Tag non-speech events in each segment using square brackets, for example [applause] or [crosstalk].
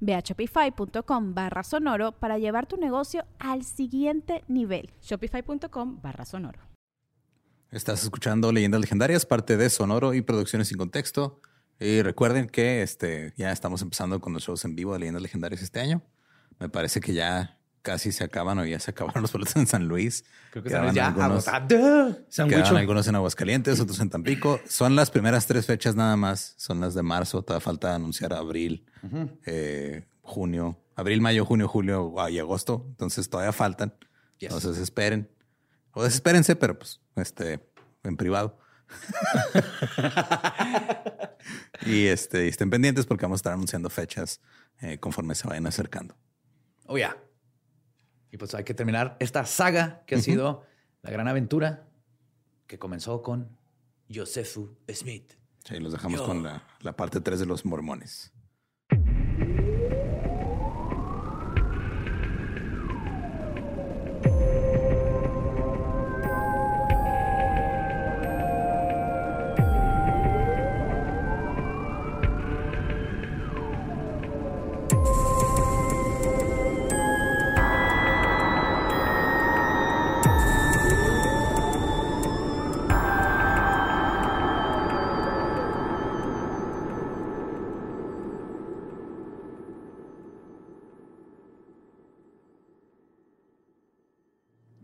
Ve a shopify.com barra sonoro para llevar tu negocio al siguiente nivel. Shopify.com barra sonoro. Estás escuchando Leyendas Legendarias, parte de Sonoro y Producciones sin Contexto. Y recuerden que este, ya estamos empezando con los shows en vivo de Leyendas Legendarias este año. Me parece que ya casi se acaban o ya se acabaron [laughs] los boletos en San Luis. Creo que San ya algunos, quedaban algunos en Aguascalientes, otros en Tampico. Son las primeras tres fechas nada más. Son las de marzo. Todavía falta anunciar abril, eh, junio, abril, mayo, junio, julio y agosto. Entonces todavía faltan. Entonces esperen. O desespérense, pero pues este en privado. [laughs] [laughs] y este estén pendientes porque vamos a estar anunciando fechas eh, conforme se vayan acercando. Oh, ya. Y pues hay que terminar esta saga que ha sido la gran aventura que comenzó con Josefu Smith. Sí, los dejamos con la, la parte 3 de los mormones.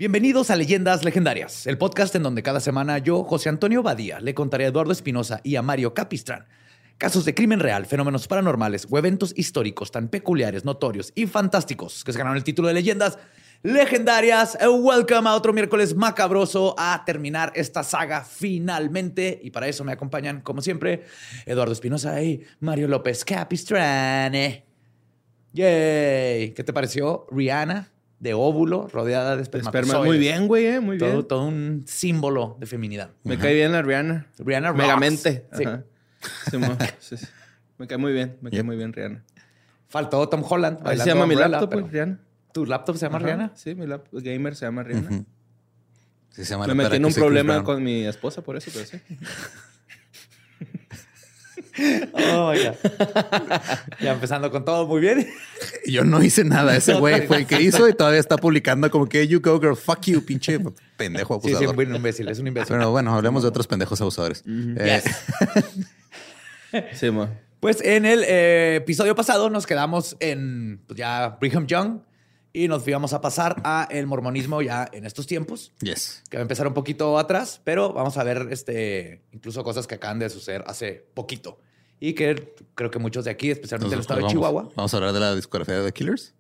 Bienvenidos a Leyendas Legendarias, el podcast en donde cada semana yo, José Antonio Badía, le contaré a Eduardo Espinosa y a Mario Capistrán casos de crimen real, fenómenos paranormales o eventos históricos tan peculiares, notorios y fantásticos que se ganaron el título de Leyendas Legendarias. Welcome a otro miércoles macabroso a terminar esta saga finalmente. Y para eso me acompañan, como siempre, Eduardo Espinosa y Mario López Capistrán. Yay. ¿Qué te pareció, Rihanna? De óvulo rodeada de espermatozoides. Muy bien, güey, eh, muy todo, bien. Todo un símbolo de feminidad. Me cae bien la Rihanna. Rihanna rocks. Megamente. Sí. Sí, mo- sí, sí. Me cae muy bien, me cae muy bien Rihanna. Faltó Tom Holland. Ahí se llama mi laptop, pero- pues, Rihanna. ¿Tu laptop se llama Ajá. Rihanna? Sí, mi laptop gamer se llama Rihanna. Sí, se llama Me metí en un problema con mi esposa por eso, pero sí. [laughs] Oh, ya. [laughs] ya empezando con todo muy bien. [laughs] Yo no hice nada. Ese güey no, fue el que hizo y todavía está publicando como que you go girl, fuck you, pinche pendejo Sí, sí, abusador. un imbécil, es un imbécil. Pero bueno, hablemos de otros pendejos abusadores. Eh, [laughs] Sí, mo. Pues en el eh, episodio pasado nos quedamos en pues, ya Brigham Young y nos íbamos a pasar a el mormonismo ya en estos tiempos, yes. que va a empezar un poquito atrás, pero vamos a ver este, incluso cosas que acaban de suceder hace poquito y que creo que muchos de aquí, especialmente del estado de Chihuahua. Vamos a hablar de la discografía de The Killers.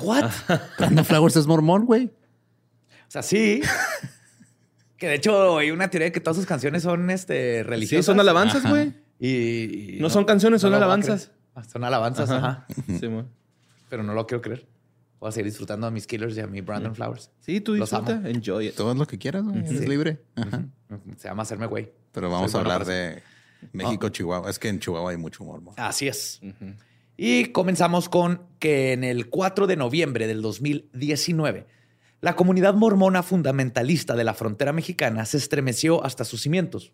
¿What? [laughs] Brandon Flowers es mormón, güey. O sea, sí. que de hecho hay una teoría de que todas sus canciones son este, Sí, religiosas. son alabanzas, güey. Y, y No son canciones, son alabanzas. Ah, Son alabanzas, ajá. Sí, mo. Pero no lo quiero creer. Voy a seguir disfrutando a mis killers y a mi Brandon Flowers. Sí, tú disfruta. Enjoy it. Todo lo que quieras, güey. Es Sí. libre. Ajá. Se llama hacerme güey. Pero vamos Soy a bueno hablar de México, Chihuahua. Es que en Chihuahua hay mucho mormón. Así es. Y comenzamos con que en el 4 de noviembre del 2019, la comunidad mormona fundamentalista de la frontera mexicana se estremeció hasta sus cimientos.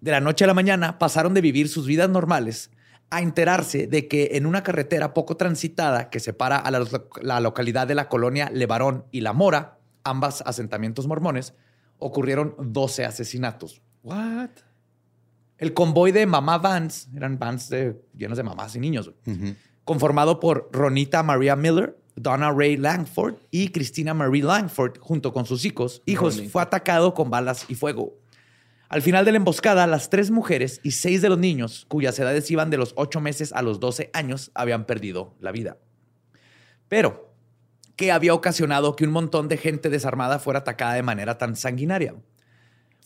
De la noche a la mañana pasaron de vivir sus vidas normales a enterarse de que en una carretera poco transitada que separa a la, la localidad de la colonia Levarón y La Mora, ambas asentamientos mormones, ocurrieron 12 asesinatos. What? El convoy de mamá vans, eran vans de- llenos de mamás y niños, conformado por Ronita Maria Miller, Donna Ray Langford y Christina Marie Langford, junto con sus hijos, hijos fue atacado con balas y fuego. Al final de la emboscada, las tres mujeres y seis de los niños, cuyas edades iban de los ocho meses a los 12 años, habían perdido la vida. Pero, ¿qué había ocasionado que un montón de gente desarmada fuera atacada de manera tan sanguinaria?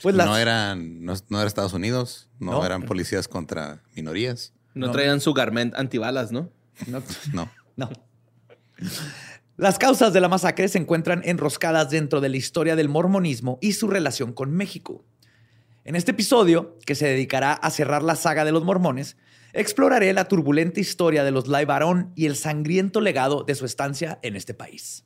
Pues no eran, no, era Estados Unidos, no, eran policías contra minorías. No, traían su garment antibalas, ¿no? No. [laughs] no. [laughs] no. Las causas de la masacre se encuentran enroscadas dentro de la historia del mormonismo y su relación con México. En este episodio, que se dedicará a cerrar la saga de los mormones, exploraré la turbulenta historia de los Lai Barón y el sangriento legado de su estancia en este país.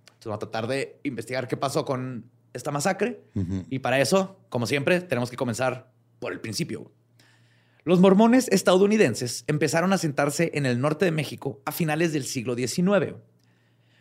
Entonces, vamos a tratar de investigar qué pasó con esta masacre. Y para eso, como siempre, tenemos que comenzar por el principio. Los mormones estadounidenses empezaron a sentarse en el norte de México a finales del siglo XIX.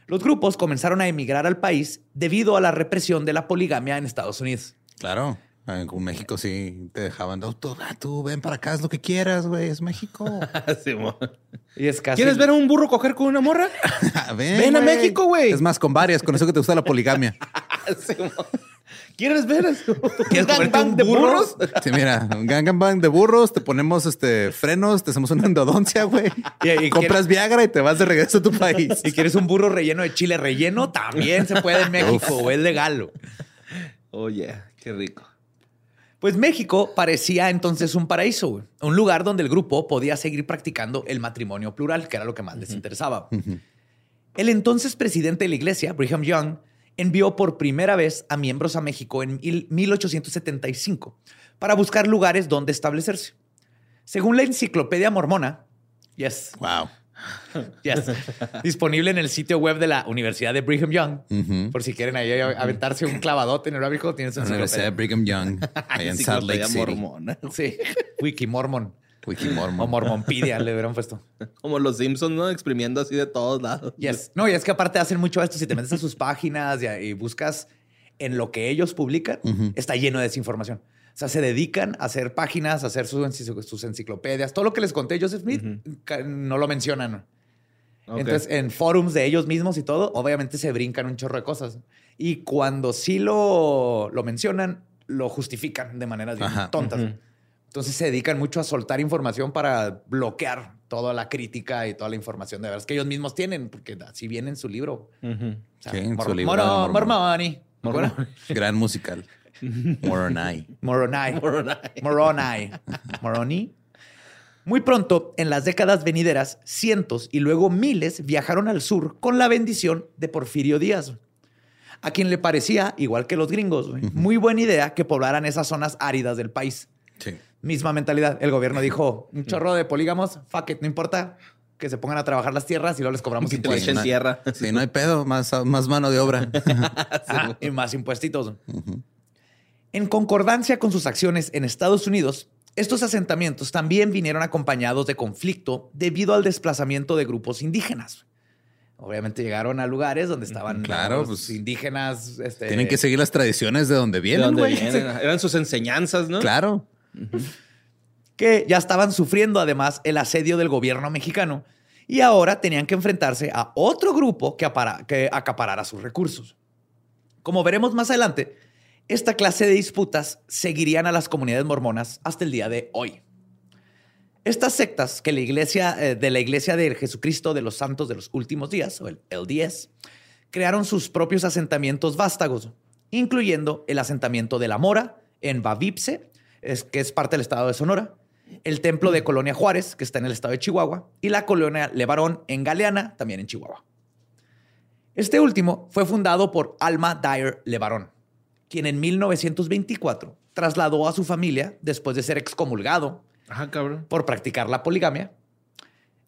Los grupos comenzaron a emigrar al país debido a la represión de la poligamia en Estados Unidos. Claro. En México sí te dejaban, oh, tú, ah, tú, ven para acá, es lo que quieras, güey, es México. [laughs] y es casi... ¿Quieres ver a un burro coger con una morra? [laughs] ven, a México, güey. Es más, con varias, con eso que te gusta la poligamia. [laughs] ¿Quieres ver eso? ¿Quieres gangbang de burros? Sí, mira, un gangbang de burros, te ponemos este frenos, te hacemos una endodoncia, güey. Y, compras Viagra y te vas de regreso a tu país. Si quieres un burro relleno de chile relleno, también se puede en México, es legal. Oye, oh, qué rico. Pues México parecía entonces un paraíso, un lugar donde el grupo podía seguir practicando el matrimonio plural, que era lo que más les interesaba. El entonces presidente de la iglesia, Brigham Young, envió por primera vez a miembros a México en 1875 para buscar lugares donde establecerse. Según la enciclopedia mormona, yes. Wow. [laughs] Yes. Disponible en el sitio web de la Universidad de Brigham Young. Por si quieren ahí aventarse un clavadote en el Abijo, tienes Universidad de Brigham Young, [laughs] ahí en Salt Lake City. Mormona. Sí. Wiki Mormon. Wiki Mormon. O Mormonpedia le hubieran puesto. Como los Simpsons, ¿no? Exprimiendo así de todos lados. Yes. No, y es que aparte hacen mucho esto. Si te metes a sus páginas y, buscas en lo que ellos publican, está lleno de desinformación. O sea, se dedican a hacer páginas, a hacer sus, sus enciclopedias. Todo lo que les conté Joseph Smith no lo mencionan. Entonces, en forums de ellos mismos y todo, obviamente se brincan un chorro de cosas. Y cuando sí lo, lo mencionan, lo justifican de maneras tontas. Entonces se dedican mucho a soltar información para bloquear toda la crítica y toda la información de verdad que ellos mismos tienen, porque así viene en su libro. sí, su libro. Moroni. [laughs] Gran musical. Moronai. Moronai. Moronai. Moroni. Muy pronto, en las décadas venideras, cientos y luego miles viajaron al sur con la bendición de Porfirio Díaz, a quien le parecía, igual que los gringos, muy buena idea que poblaran esas zonas áridas del país. Misma mentalidad. El gobierno dijo, un chorro de polígamos, fuck it, no importa, que se pongan a trabajar las tierras y luego les cobramos impuestos. en tierra. Sí, no hay pedo, más, más mano de obra. [laughs] [laughs] y más impuestitos. En concordancia con sus acciones en Estados Unidos, estos asentamientos también vinieron acompañados de conflicto debido al desplazamiento de grupos indígenas. Obviamente llegaron a lugares donde estaban claro, los pues, indígenas. Este, tienen que seguir las tradiciones de donde vienen, güey. Eran sus enseñanzas, ¿no? Claro. Que ya estaban sufriendo además el asedio del gobierno mexicano y ahora tenían que enfrentarse a otro grupo que, que acaparara sus recursos. Como veremos más adelante, esta clase de disputas seguirían a las comunidades mormonas hasta el día de hoy. Estas sectas que la iglesia eh, de la Iglesia de Jesucristo de los Santos de los Últimos Días, o el LDS, crearon sus propios asentamientos vástagos, incluyendo el asentamiento de la Mora en Bavipse, que es parte del estado de Sonora, el templo de Colonia Juárez, que está en el estado de Chihuahua, y la colonia Levarón en Galeana, también en Chihuahua. Este último fue fundado por Alma Dyer Levarón, quien en 1924 trasladó a su familia después de ser excomulgado por practicar la poligamia.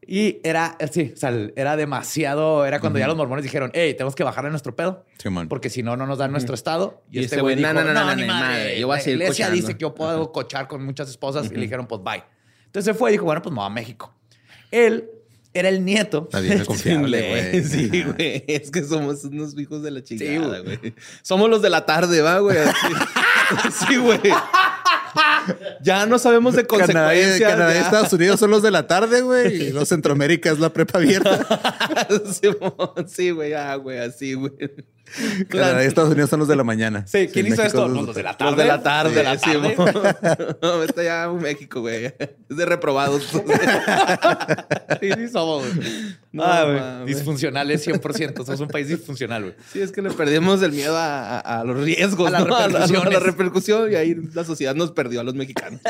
Y era, sí, o sea, era demasiado, era cuando ya los mormones dijeron, hey, tenemos que bajar a nuestro pedo, porque si no, no nos dan nuestro estado. Y, este güey dijo, no, no, no, no, madre, yo voy a seguir La iglesia dice que yo puedo cochar con muchas esposas y le dijeron, pues bye. Entonces se fue y dijo, bueno, pues me voy a México. Él era el nieto. [laughs] Está confiable, güey. Sí, güey. Es que somos unos hijos de la chingada, güey. somos los de la tarde, va, güey. [laughs] Sí, güey. ya no sabemos de consecuencias. Canadá, y Estados Unidos son los de la tarde, güey. Y los Centroamérica es la prepa abierta. [laughs] sí, güey, ah, güey, así, güey. [laughs] Y Estados Unidos son los de la mañana. Sí, ¿quién hizo esto? Los, de la tarde. Los de la tarde, la tarde. [laughs] no, está ya México, güey. Es de reprobados. [laughs] sí, sí somos, No, ah, Disfuncionales 100%. Somos un país disfuncional, güey. Sí, es que le perdimos el miedo a, los riesgos, a, la la repercusión y ahí la sociedad nos perdió a los mexicanos.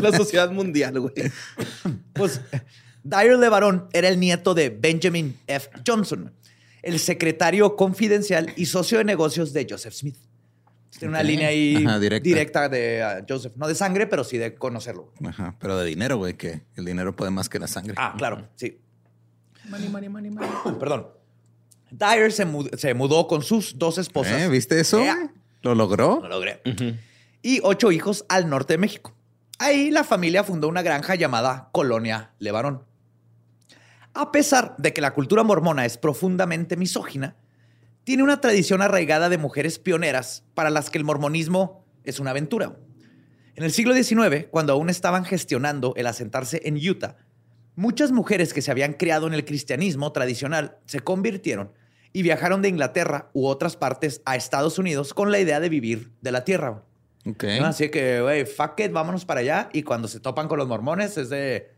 la sociedad mundial, güey. Pues Dyer LeBaron era el nieto de Benjamin F. Johnson, el secretario confidencial y socio de negocios de Joseph Smith. Tiene una línea ahí directa. de uh, Joseph. No de sangre, pero sí de conocerlo. Ajá, pero de dinero, güey, que el dinero puede más que la sangre. Ah, claro, sí. Money, money, money, money. [coughs] Perdón. Dyer se, mudó, con sus dos esposas. ¿Eh? ¿Viste eso? ¿Lo logró? Lo logré. Y ocho hijos al norte de México. Ahí la familia fundó una granja llamada Colonia Levarón. A pesar de que la cultura mormona es profundamente misógina, tiene una tradición arraigada de mujeres pioneras para las que el mormonismo es una aventura. En el siglo XIX, cuando aún estaban gestionando el asentarse en Utah, muchas mujeres que se habían criado en el cristianismo tradicional se convirtieron y viajaron de Inglaterra u otras partes a Estados Unidos con la idea de vivir de la tierra. Así que, güey, fuck it, vámonos para allá. Y cuando se topan con los mormones es de,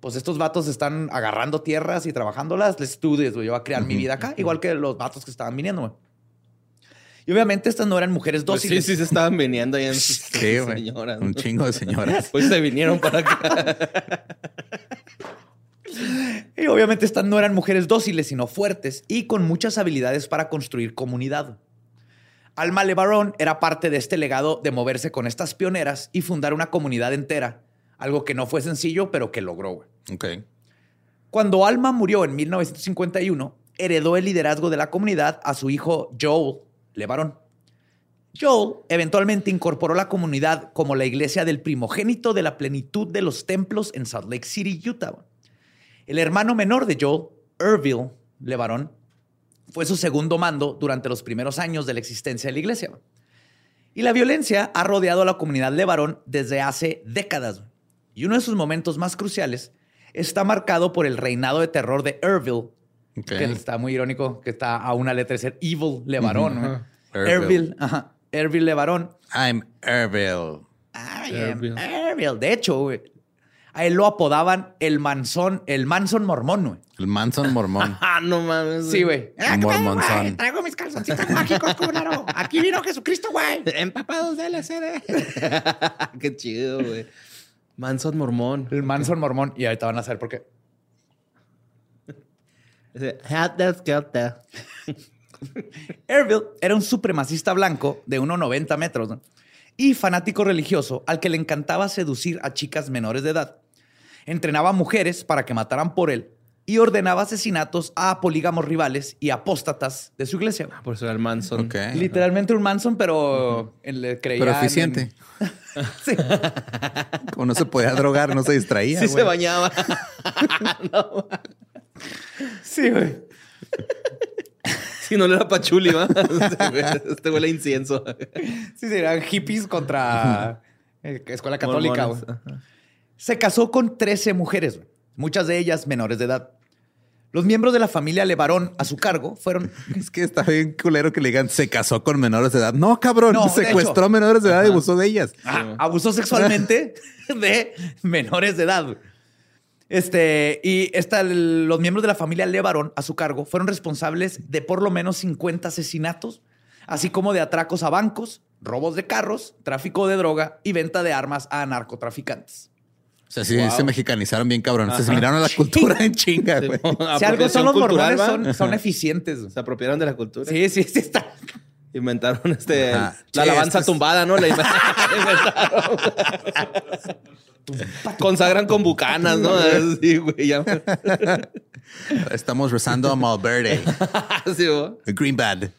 pues estos vatos están agarrando tierras y trabajándolas, les estudies, güey, yo voy a crear mi vida acá, igual que los vatos que estaban viniendo, güey. Y obviamente estas no eran mujeres pues dóciles. sí, sí, se estaban viniendo ahí en [laughs] sus señoras. Un chingo de señoras. [laughs] Pues se vinieron para acá. [laughs] y obviamente estas no eran mujeres dóciles, sino fuertes y con muchas habilidades para construir comunidad. Alma LeBaron era parte de este legado de moverse con estas pioneras y fundar una comunidad entera, algo que no fue sencillo, pero que logró. Cuando Alma murió en 1951, heredó el liderazgo de la comunidad a su hijo Joel LeBaron. Joel eventualmente incorporó la comunidad como la iglesia del primogénito de la plenitud de los templos en Salt Lake City, Utah. El hermano menor de Joel, Irville LeBaron, fue su segundo mando durante los primeros años de la existencia de la iglesia. Y la violencia ha rodeado a la comunidad de varón desde hace décadas. Y uno de sus momentos más cruciales está marcado por el reinado de terror de Irville, que está muy irónico, que está a una letra de ser Evil Levarón. Irville. Ajá. Irville Levarón. I'm Irville. I am Irville. De hecho, a él lo apodaban el Manson, el Manson mormón, güey. El Manson mormón. [laughs] ah, no mames. Sí, güey. Mormonzón. Traigo mis calzoncitos mágicos, culero. Aquí vino Jesucristo, güey. Empapados de LCD. [laughs] qué chido, güey. Manson mormón. El Manson mormón. Y ahorita van a saber por qué. [laughs] Erville [laughs] era un supremacista blanco de 1,90 metros y fanático religioso al que le encantaba seducir a chicas menores de edad entrenaba mujeres para que mataran por él y ordenaba asesinatos a polígamos rivales y apóstatas de su iglesia. Por eso era el Manson. Literalmente un Manson, pero le creía. Pero eficiente. [laughs] sí. Como no se podía drogar, no se distraía. Sí, se bañaba. [laughs] Sí, güey. Si no le era pachuli, ¿va? [laughs] Este huele a incienso. Sí, eran hippies contra escuela católica. Se casó con 13 mujeres, muchas de ellas menores de edad. Los miembros de la familia Levarón a su cargo fueron. [laughs] Es que está bien culero que le digan se casó con menores de edad. No, cabrón, [laughs] secuestró a menores de edad y abusó de ellas. Ah, abusó sexualmente [laughs] de menores de edad. Este, y esta, los miembros de la familia Levarón a su cargo fueron responsables de por lo menos 50 asesinatos, así como de atracos a bancos, robos de carros, tráfico de droga y venta de armas a narcotraficantes. O sea, sí se mexicanizaron bien cabrón. Se miraron a la cultura en chinga, güey. [laughs] si algo son los mormones, son, son, [laughs] eficientes. Se apropiaron de la cultura. Sí, sí, sí está. Inventaron este la alabanza tumbada, ¿no? La [laughs] inventaron. Consagran con bucanas, ¿no? Sí, güey. Estamos rezando a Malverde. sí, Green Bad.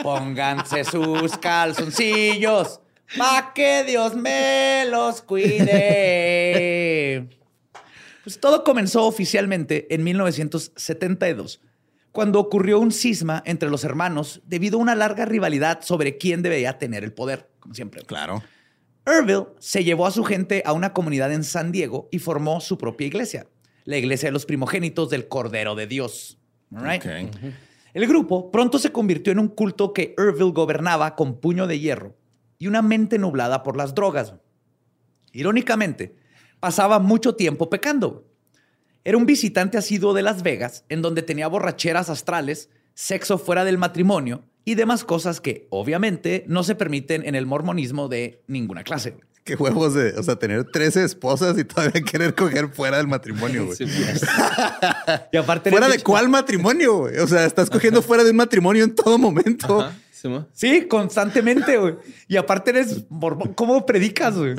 Pónganse sus calzoncillos Pa' que Dios me los cuide. Pues todo comenzó oficialmente en 1972, cuando ocurrió un cisma entre los hermanos debido a una larga rivalidad sobre quién debería tener el poder, como siempre. Claro. Erville se llevó a su gente a una comunidad en San Diego y formó su propia iglesia, la iglesia de los primogénitos del Cordero de Dios. El grupo pronto se convirtió en un culto que Erville gobernaba con puño de hierro y una mente nublada por las drogas. Irónicamente, pasaba mucho tiempo pecando. Era un visitante asiduo de Las Vegas, en donde tenía borracheras astrales, sexo fuera del matrimonio y demás cosas que, obviamente, no se permiten en el mormonismo de ninguna clase. Qué huevos de, o sea, tener 13 esposas y todavía querer coger fuera del matrimonio, güey. Pues. [laughs] y aparte ¿Fuera de cuál matrimonio, güey? O sea, estás cogiendo fuera de un matrimonio en todo momento. Sí, constantemente, güey. Y aparte eres ¿Cómo predicas, güey?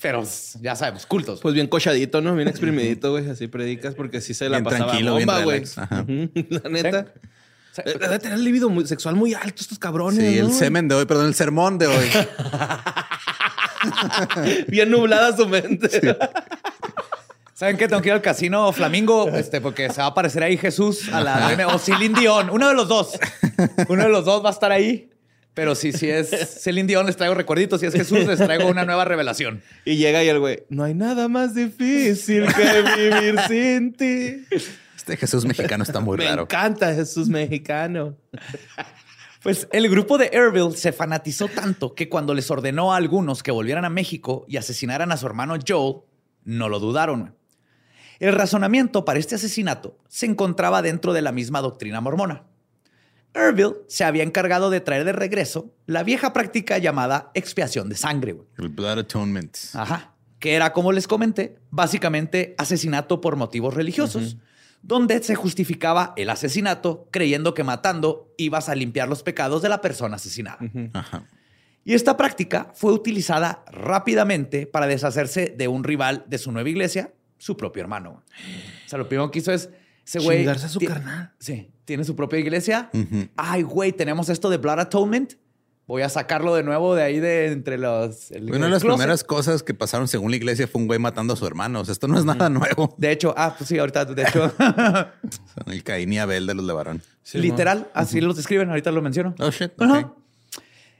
Pero ya sabemos, cultos. Pues bien cochadito, ¿no? Bien exprimidito, güey. Así predicas porque así se la pasaba bomba, güey. La neta. Debe tener el libido sexual muy alto estos cabrones. Sí, el semen de hoy, perdón, el sermón de hoy. [laughs] Bien nublada su mente. [laughs] ¿Saben qué? Tengo que ir al casino Flamingo, este, porque se va a aparecer ahí Jesús a la o Celine Dion. Uno de los dos. Uno de los dos va a estar ahí. Pero si, si es Celine Dion, les traigo recuerditos. Si es Jesús, les traigo una nueva revelación. Y llega y el güey, no hay nada más difícil que vivir sin ti. Este Jesús mexicano está muy raro. Me encanta Jesús mexicano. Pues el grupo de Erville se fanatizó tanto que cuando les ordenó a algunos que volvieran a México y asesinaran a su hermano Joel, no lo dudaron. El razonamiento para este asesinato se encontraba dentro de la misma doctrina mormona. Erville se había encargado de traer de regreso la vieja práctica llamada expiación de sangre. El Blood Atonement. Ajá. Que era, como les comenté, básicamente asesinato por motivos religiosos donde se justificaba el asesinato creyendo que matando ibas a limpiar los pecados de la persona asesinada. Y esta práctica fue utilizada rápidamente para deshacerse de un rival de su nueva iglesia, su propio hermano. O sea, lo primero que hizo es ese güey. a su carnal. Sí, tiene su propia iglesia. Ay, güey, tenemos esto de Blood Atonement voy a sacarlo de nuevo de ahí de entre los. Una de las primeras cosas que pasaron según la iglesia fue un güey matando a su hermano. esto no es nada nuevo. De hecho, ah, pues sí, ahorita, de hecho. [laughs] el Caín y Abel de los Levarón. Literal, así los describen, ahorita lo menciono. Oh, shit.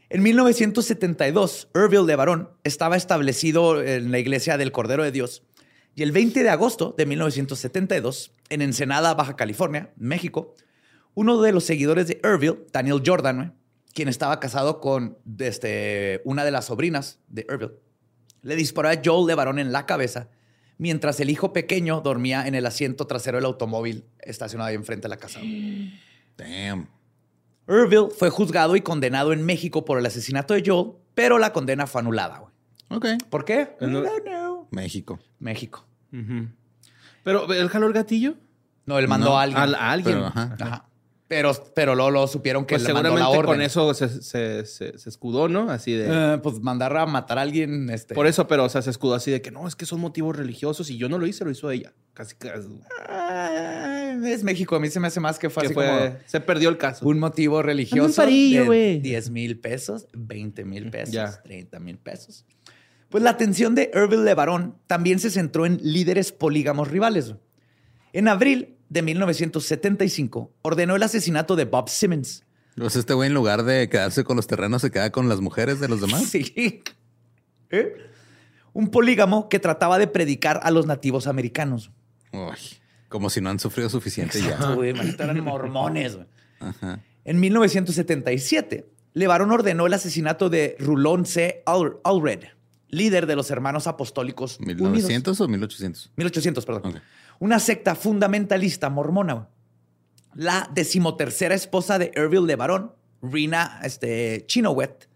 En 1972, Erville Levarón estaba establecido en la iglesia del Cordero de Dios. Y el 20 de agosto de 1972, en Ensenada, Baja California, México, uno de los seguidores de Erville, Daniel Jordan, quien estaba casado con este, una de las sobrinas de Erville, le disparó a Joel de varón en la cabeza mientras el hijo pequeño dormía en el asiento trasero del automóvil estacionado ahí enfrente de la casa. Damn. Erville fue juzgado y condenado en México por el asesinato de Joel, pero la condena fue anulada. Ok. ¿Por qué? No, no. México. México. Pero el calor gatillo. No, él mandó a alguien. A, alguien. ajá. Pero, pero luego lo supieron que pues le mandó la orden. con eso se, se, se, escudó, ¿no? Así de... Eh, pues mandar a matar a alguien, este... Por eso, pero, o sea, se escudó así de que no, es que son motivos religiosos y yo no lo hice, lo hizo ella. Casi, casi. Ah, es México. A mí se me hace más que fue como... Se perdió el caso. Un motivo religioso. Un parillo, güey. 10 mil pesos, 20 mil pesos, 30 mil pesos. Pues la atención de Ervil Levarón también se centró en líderes polígamos rivales. En abril de 1975 ordenó el asesinato de Bob Simmons. Pues este güey en lugar de quedarse con los terrenos se queda con las mujeres de los demás. [laughs] Sí. ¿Eh? Un polígamo que trataba de predicar a los nativos americanos. como si no han sufrido suficiente ya. Güey, eran mormones. En 1977, Levarón ordenó el asesinato de Rulón C. Allred, líder de los hermanos apostólicos ¿1900 o 1800? 1800, perdón una secta fundamentalista mormona. La decimotercera esposa de Erville de Barón, Rina este, Chinowet,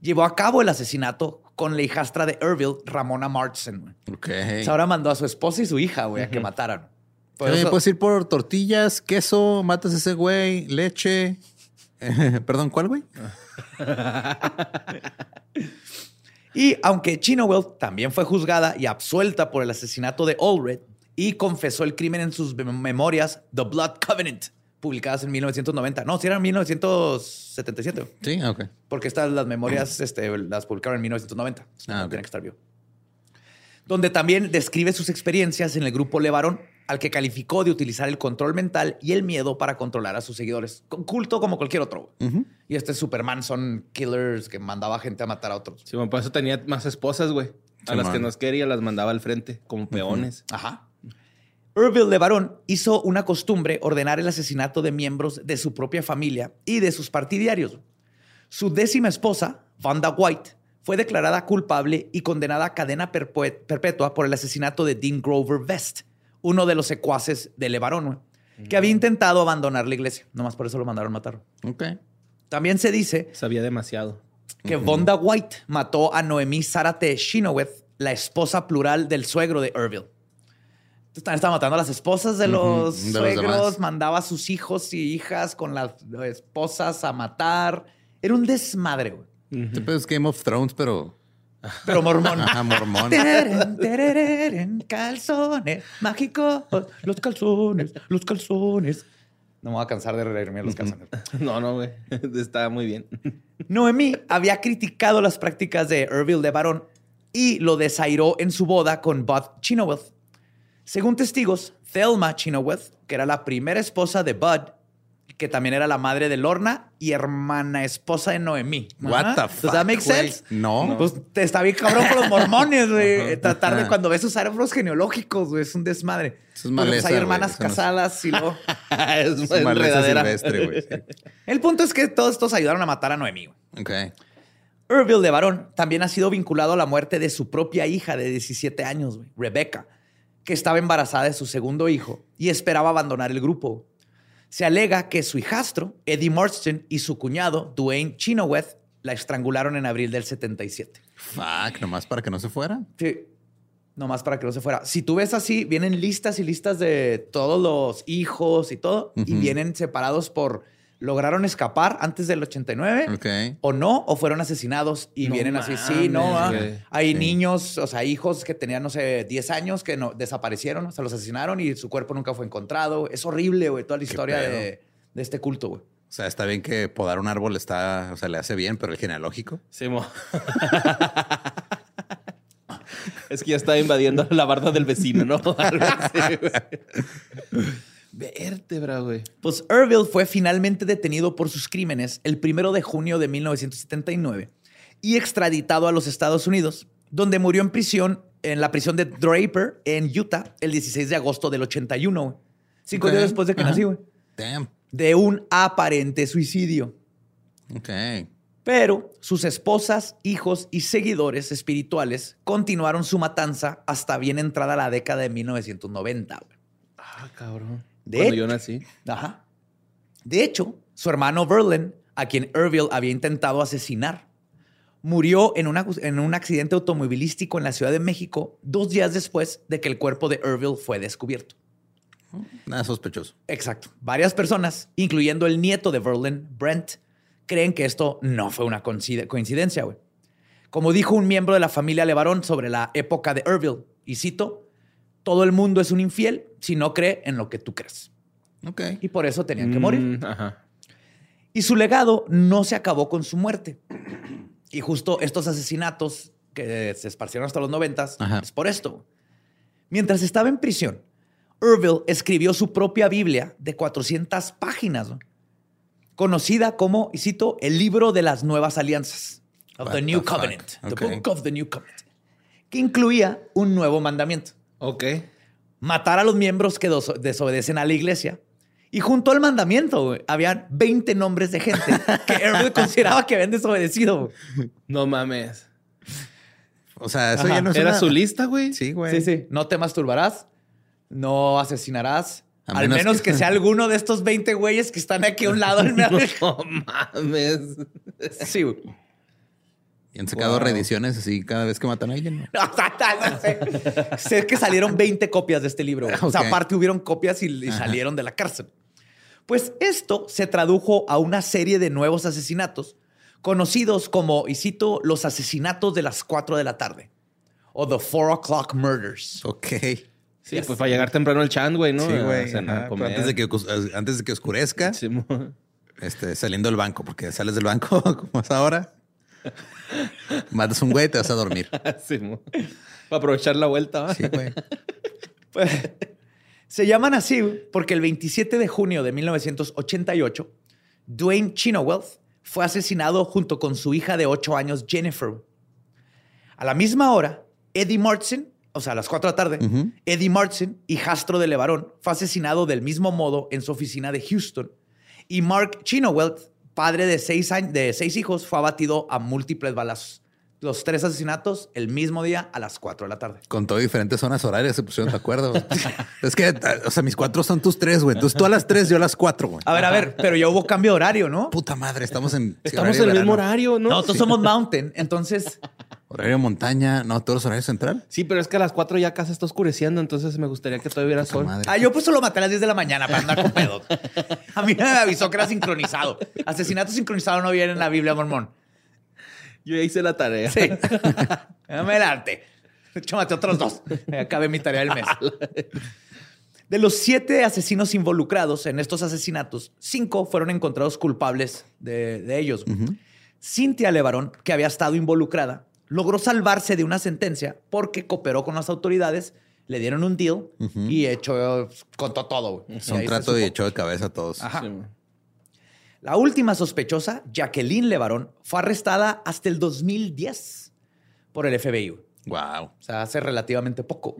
llevó a cabo el asesinato con la hijastra de Erville, Ramona Martson. Ok. ahora mandó a su esposa y su hija, güey, a que mataran. Puedes ir por tortillas, queso, matas a ese güey, leche. [laughs] Perdón, ¿cuál güey? [laughs] y aunque Chinowell también fue juzgada y absuelta por el asesinato de Allred, y confesó el crimen en sus memorias The Blood Covenant, publicadas en 1990. No, si eran 1977. Sí, ok. Porque estas las memorias este, las publicaron en 1990. Ah, Tiene que estar vivo. Donde también describe sus experiencias en el grupo Levarón al que calificó de utilizar el control mental y el miedo para controlar a sus seguidores. Culto como cualquier otro. Y este Superman son killers que mandaba gente a matar a otros. Sí, bueno, por eso tenía más esposas, güey. A las que nos quería las mandaba al frente como peones. Ajá. Irville de Barón hizo una costumbre ordenar el asesinato de miembros de su propia familia y de sus partidarios. Su décima esposa, Vanda White, fue declarada culpable y condenada a cadena perpetua por el asesinato de Dean Grover Vest, uno de los secuaces de Levarón, que había intentado abandonar la iglesia. Nomás por eso lo mandaron matar. Ok. También se dice... Sabía demasiado. Que Vonda White mató a Noemí Zárate Shinoweth, la esposa plural del suegro de Irville. Entonces, estaba matando a las esposas de los suegros, mandaba a sus hijos y hijas con las esposas a matar. Era un desmadre, güey. Este es Game of Thrones, pero. Pero mormón. Ah, [laughs] mormón. calzones mágicos, los calzones, los calzones. No me voy a cansar de reírme a los calzones. No, no, güey. [laughs] Está muy bien. Noemí había criticado las prácticas de Irville de Barón y lo desairó en su boda con Bud Chinoweth. Según testigos, Thelma Chinoweth, que era la primera esposa de Bud, que también era la madre de Lorna y hermana esposa de Noemí. What the fuck? ¿Does that make sense? No. Pues te está bien cabrón con los mormones, güey. Tratar de cuando ves sus árboles genealógicos, güey, es un desmadre. Eso es maleza, pues hay hermanas casadas y luego. [laughs] es, es maleza silvestre, güey. El punto es que todos estos ayudaron a matar a Noemí, güey. Ok. Irville de Barón también ha sido vinculado a la muerte de su propia hija de 17 años, güey, Rebecca, que estaba embarazada de su segundo hijo y esperaba abandonar el grupo. Se alega que su hijastro, Eddie Marston, y su cuñado, Dwayne Chinoweth, la estrangularon en abril del 77. Fuck, nomás para que no se fuera. Sí, nomás para que no se fuera. Si tú ves así, vienen listas y listas de todos los hijos y todo, y vienen separados por lograron escapar antes del 89 o no, o fueron asesinados y vienen así, sí, no, ah, hay niños, o sea, hijos que tenían, no sé, 10 años que no, desaparecieron, o sea, los asesinaron y su cuerpo nunca fue encontrado. Es horrible, güey, toda la historia de, este culto, güey. O sea, está bien que podar un árbol está, o sea, le hace bien, pero el genealógico. Sí, mo. [laughs] es que ya está invadiendo la barda del vecino, ¿no? [laughs] Vértebra, güey. Pues Irville fue finalmente detenido por sus crímenes el primero de junio de 1979 y extraditado a los Estados Unidos, donde murió en prisión, en la prisión de Draper, en Utah, el 16 de agosto del 81, Cinco días después de que nací, güey. Damn. De un aparente suicidio. Ok. Pero sus esposas, hijos y seguidores espirituales continuaron su matanza hasta bien entrada la década de 1990. Ah, cabrón. De Cuando yo nací. Ajá. De hecho, su hermano Verlin, a quien Irville había intentado asesinar, murió en, en un accidente automovilístico en la Ciudad de México dos días después de que el cuerpo de Irville fue descubierto. Nada sospechoso. Exacto. Varias personas, incluyendo el nieto de Verlin, Brent, creen que esto no fue una coincidencia, güey. Como dijo un miembro de la familia Levarón sobre la época de Irville, y cito, todo el mundo es un infiel si no cree en lo que tú crees. Y por eso tenían que morir. Mm, ajá. Y su legado no se acabó con su muerte. Y justo estos asesinatos que se esparcieron hasta los noventas es por esto. Mientras estaba en prisión, Irville escribió su propia Biblia de 400 páginas, conocida como, y cito, el libro de las nuevas alianzas, of the New Covenant, the Book of the New Covenant, que incluía un nuevo mandamiento. Ok. Matar a los miembros que desobedecen a la iglesia. Y junto al mandamiento, habían 20 nombres de gente que [laughs] Herbert consideraba que habían desobedecido. No mames. O sea, eso ya no es ¿Era su lista, güey? Sí, güey. Sí, sí. No te masturbarás, no asesinarás. al menos que... sea alguno de estos 20 güeyes que están aquí a un lado. [laughs] no mames. Sí, güey. Y han sacado reediciones así cada vez que matan a alguien. No, [laughs] sé. sé. que salieron [laughs] 20 copias de este libro. O sea, aparte hubieron copias y, salieron de la cárcel. Pues esto se tradujo a una serie de nuevos asesinatos conocidos como, y cito, los asesinatos de las 4 de la tarde o the 4 o'clock murders. Ok. Sí, pues para llegar temprano el chan, güey, ¿no? Sí, güey. Antes, de que, antes de que oscurezca, este, saliendo del banco, porque sales del banco [laughs] como es ahora. [laughs] Matas un güey y te vas a dormir. [laughs] Sí, Para aprovechar la vuelta. Sí, güey. [laughs] Pues, Se llaman así porque el 27 de junio de 1988, Dwayne Chinoweth fue asesinado junto con su hija de 8 años, Jennifer. A la misma hora, Eddie Martin, o sea, a las 4 de la tarde, Eddie Martin, hijastro de Levarón, fue asesinado del mismo modo en su oficina de Houston. Y Mark Chinoweth, padre de seis, de seis hijos, fue abatido a múltiples balazos los tres asesinatos el mismo día a las 4 de la tarde. Con todo diferentes zonas horarias se pusieron de acuerdo. [laughs] es que, o sea, mis cuatro son tus tres, güey. Entonces tú a las tres, yo a las cuatro, güey. A ver, a ver, pero ya hubo cambio de horario, ¿no? Puta madre, estamos en. Estamos en el mismo horario, ¿no? No, todos somos mountain, entonces. [laughs] Horario montaña, no, todos los horarios central. Sí, pero es que a las 4 ya casi está oscureciendo, entonces me gustaría que todavía hubiera sol. Ah, yo pues solo maté a las 10 de la mañana para andar con pedo. A mí me avisó que era sincronizado. Asesinato sincronizado no viene en la Biblia mormón. Yo ya hice la tarea. Sí. [laughs] Adelante. Chúmate otros dos. Acabé mi tarea del mes. [laughs] De los siete asesinos involucrados en estos asesinatos, cinco fueron encontrados culpables de, ellos. Cintia Levarón, que había estado involucrada, logró salvarse de una sentencia porque cooperó con las autoridades, le dieron un deal y echó, contó todo. un trato y echó de cabeza a todos. Ajá. La última sospechosa, Jacqueline Levarón, fue arrestada hasta el 2010 por el FBI. Wow. O sea, hace relativamente poco.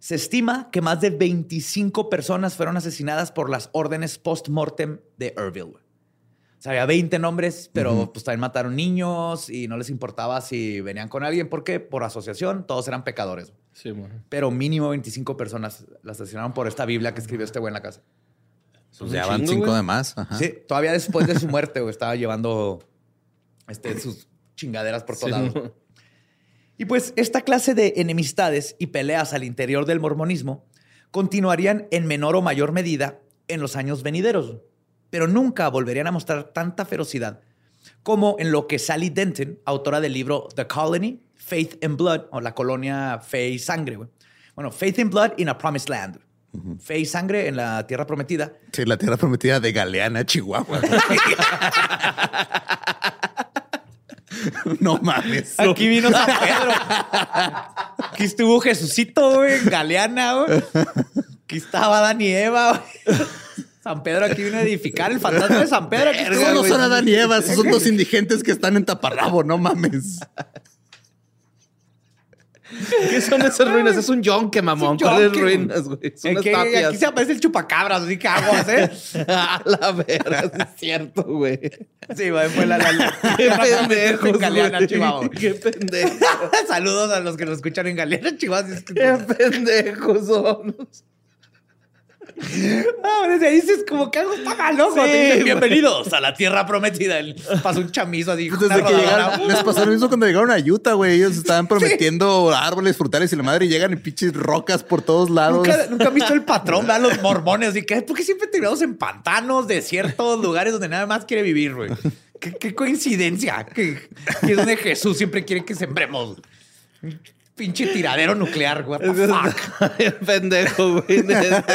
Se estima que más de 25 personas fueron asesinadas por las órdenes post-mortem de Irville. O sea, había 20 nombres, pero pues también mataron niños y no les importaba si venían con alguien porque por asociación todos eran pecadores. Sí, Pero mínimo 25 personas las asesinaron por esta Biblia que escribió este güey en la casa. Pues ya van cinco de más. Sí, todavía después de su muerte, estaba llevando este, sus chingaderas por todos lados. Y pues esta clase de enemistades y peleas al interior del mormonismo continuarían en menor o mayor medida en los años venideros, pero nunca volverían a mostrar tanta ferocidad como en lo que Sally Denton, autora del libro The Colony, Faith and Blood, o la colonia Fe y Sangre. Bueno, Faith and Blood in a Promised Land. Fe y sangre en la tierra prometida. Sí, la tierra prometida de Galeana, Chihuahua. [laughs] [laughs] no mames. Aquí vino San Pedro. Aquí estuvo Jesucito, güey, en Galeana, güey. Aquí estaba y Eva, San Pedro aquí vino a edificar el fantasma de San Pedro. Aquí no son Adán y Eva, son dos [laughs] indigentes que están en taparrabo, no mames. [laughs] ¿Qué son esas ruinas? Es un yonque, mamón. ¿Cuáles ruinas, güey? Son unas tapias. Aquí se aparece el chupacabras, así que aguas, ¿eh? [laughs] A la verga, es cierto, güey. Sí, güey, fue la... la, [laughs] Qué pendejos, Galeana, Chihuahua. Qué pendejo. Saludos a los que nos escuchan en Galeana, Chihuahua. Qué pendejos son. Ah, desde ahí dices como que algo está mal, ¿no? Sí, bienvenidos a la tierra prometida. Pasó un chamizo así. Desde que llegaron, les pasó lo mismo cuando llegaron a Utah, güey. Ellos [laughs] estaban prometiendo árboles frutales y la madre llegan y pinches rocas por todos lados. Nunca, nunca han visto el patrón, ¿verdad? Los mormones. ¿Y qué? ¿Por qué siempre terminamos en pantanos, desiertos, lugares donde nada más quiere vivir, güey? ¿Qué, coincidencia. Que, es donde Jesús siempre quiere que sembremos. Pinche tiradero nuclear, güey. fuck? [laughs] Pendejo, güey.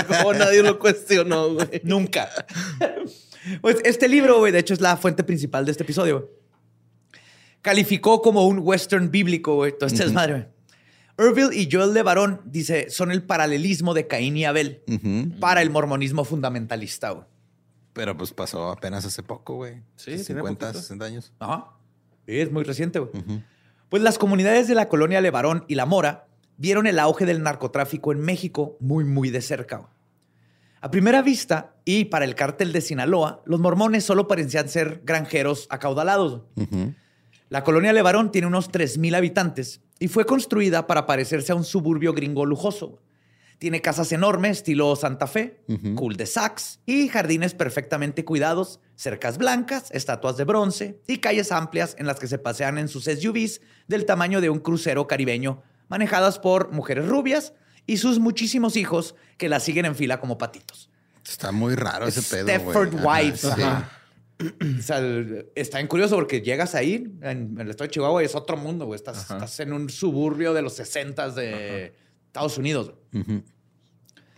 Como nadie lo cuestionó, güey. Nunca. Pues este libro, güey, de hecho es la fuente principal de este episodio. Calificó como un western bíblico, güey. Entonces, es madre, güey. Irville y Joel de Barón, dice, son el paralelismo de Caín y Abel para el mormonismo fundamentalista, güey. Pero pues pasó apenas hace poco, güey. Sí, 50, 60 años. Ajá. Sí, es muy reciente, güey. Pues las comunidades de la colonia Levarón y La Mora vieron el auge del narcotráfico en México muy, muy de cerca. A primera vista, y para el cártel de Sinaloa, los mormones solo parecían ser granjeros acaudalados. La colonia Levarón tiene unos 3.000 habitantes y fue construida para parecerse a un suburbio gringo lujoso. Tiene casas enormes, estilo Santa Fe, cul de sacs y jardines perfectamente cuidados, cercas blancas, estatuas de bronce y calles amplias en las que se pasean en sus SUVs del tamaño de un crucero caribeño, manejadas por mujeres rubias y sus muchísimos hijos que las siguen en fila como patitos. Está muy raro ese pedo. Stepford Wives. O sea, está bien curioso porque llegas ahí, en, el estado de Chihuahua, y es otro mundo, güey. Estás, en un suburbio de los 60 de Estados Unidos.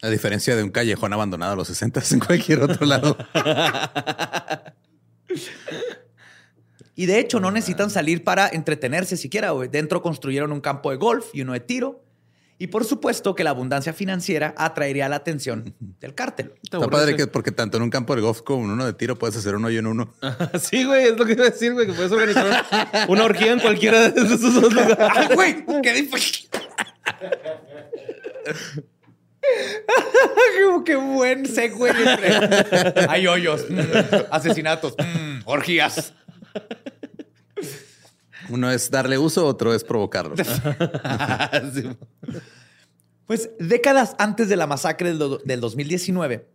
A diferencia de un callejón abandonado a los 60 en cualquier otro lado. [laughs] y de hecho, no necesitan salir para entretenerse siquiera. Dentro construyeron un campo de golf y uno de tiro. Y por supuesto que la abundancia financiera atraería la atención del cártel. Está padre que porque tanto en un campo de golf como en uno de tiro puedes hacer uno y en uno. [laughs] sí, güey, es lo que iba a decir, güey, que puedes organizar una orgía en cualquiera de esos dos lugares. ¡Ay, [laughs] güey! ¡Qué difícil! [laughs] qué buen segue [laughs] Hay hoyos, mm, asesinatos, mm, orgías. Uno es darle uso, otro es provocarlo. [laughs] Pues décadas antes de la masacre del, 2019,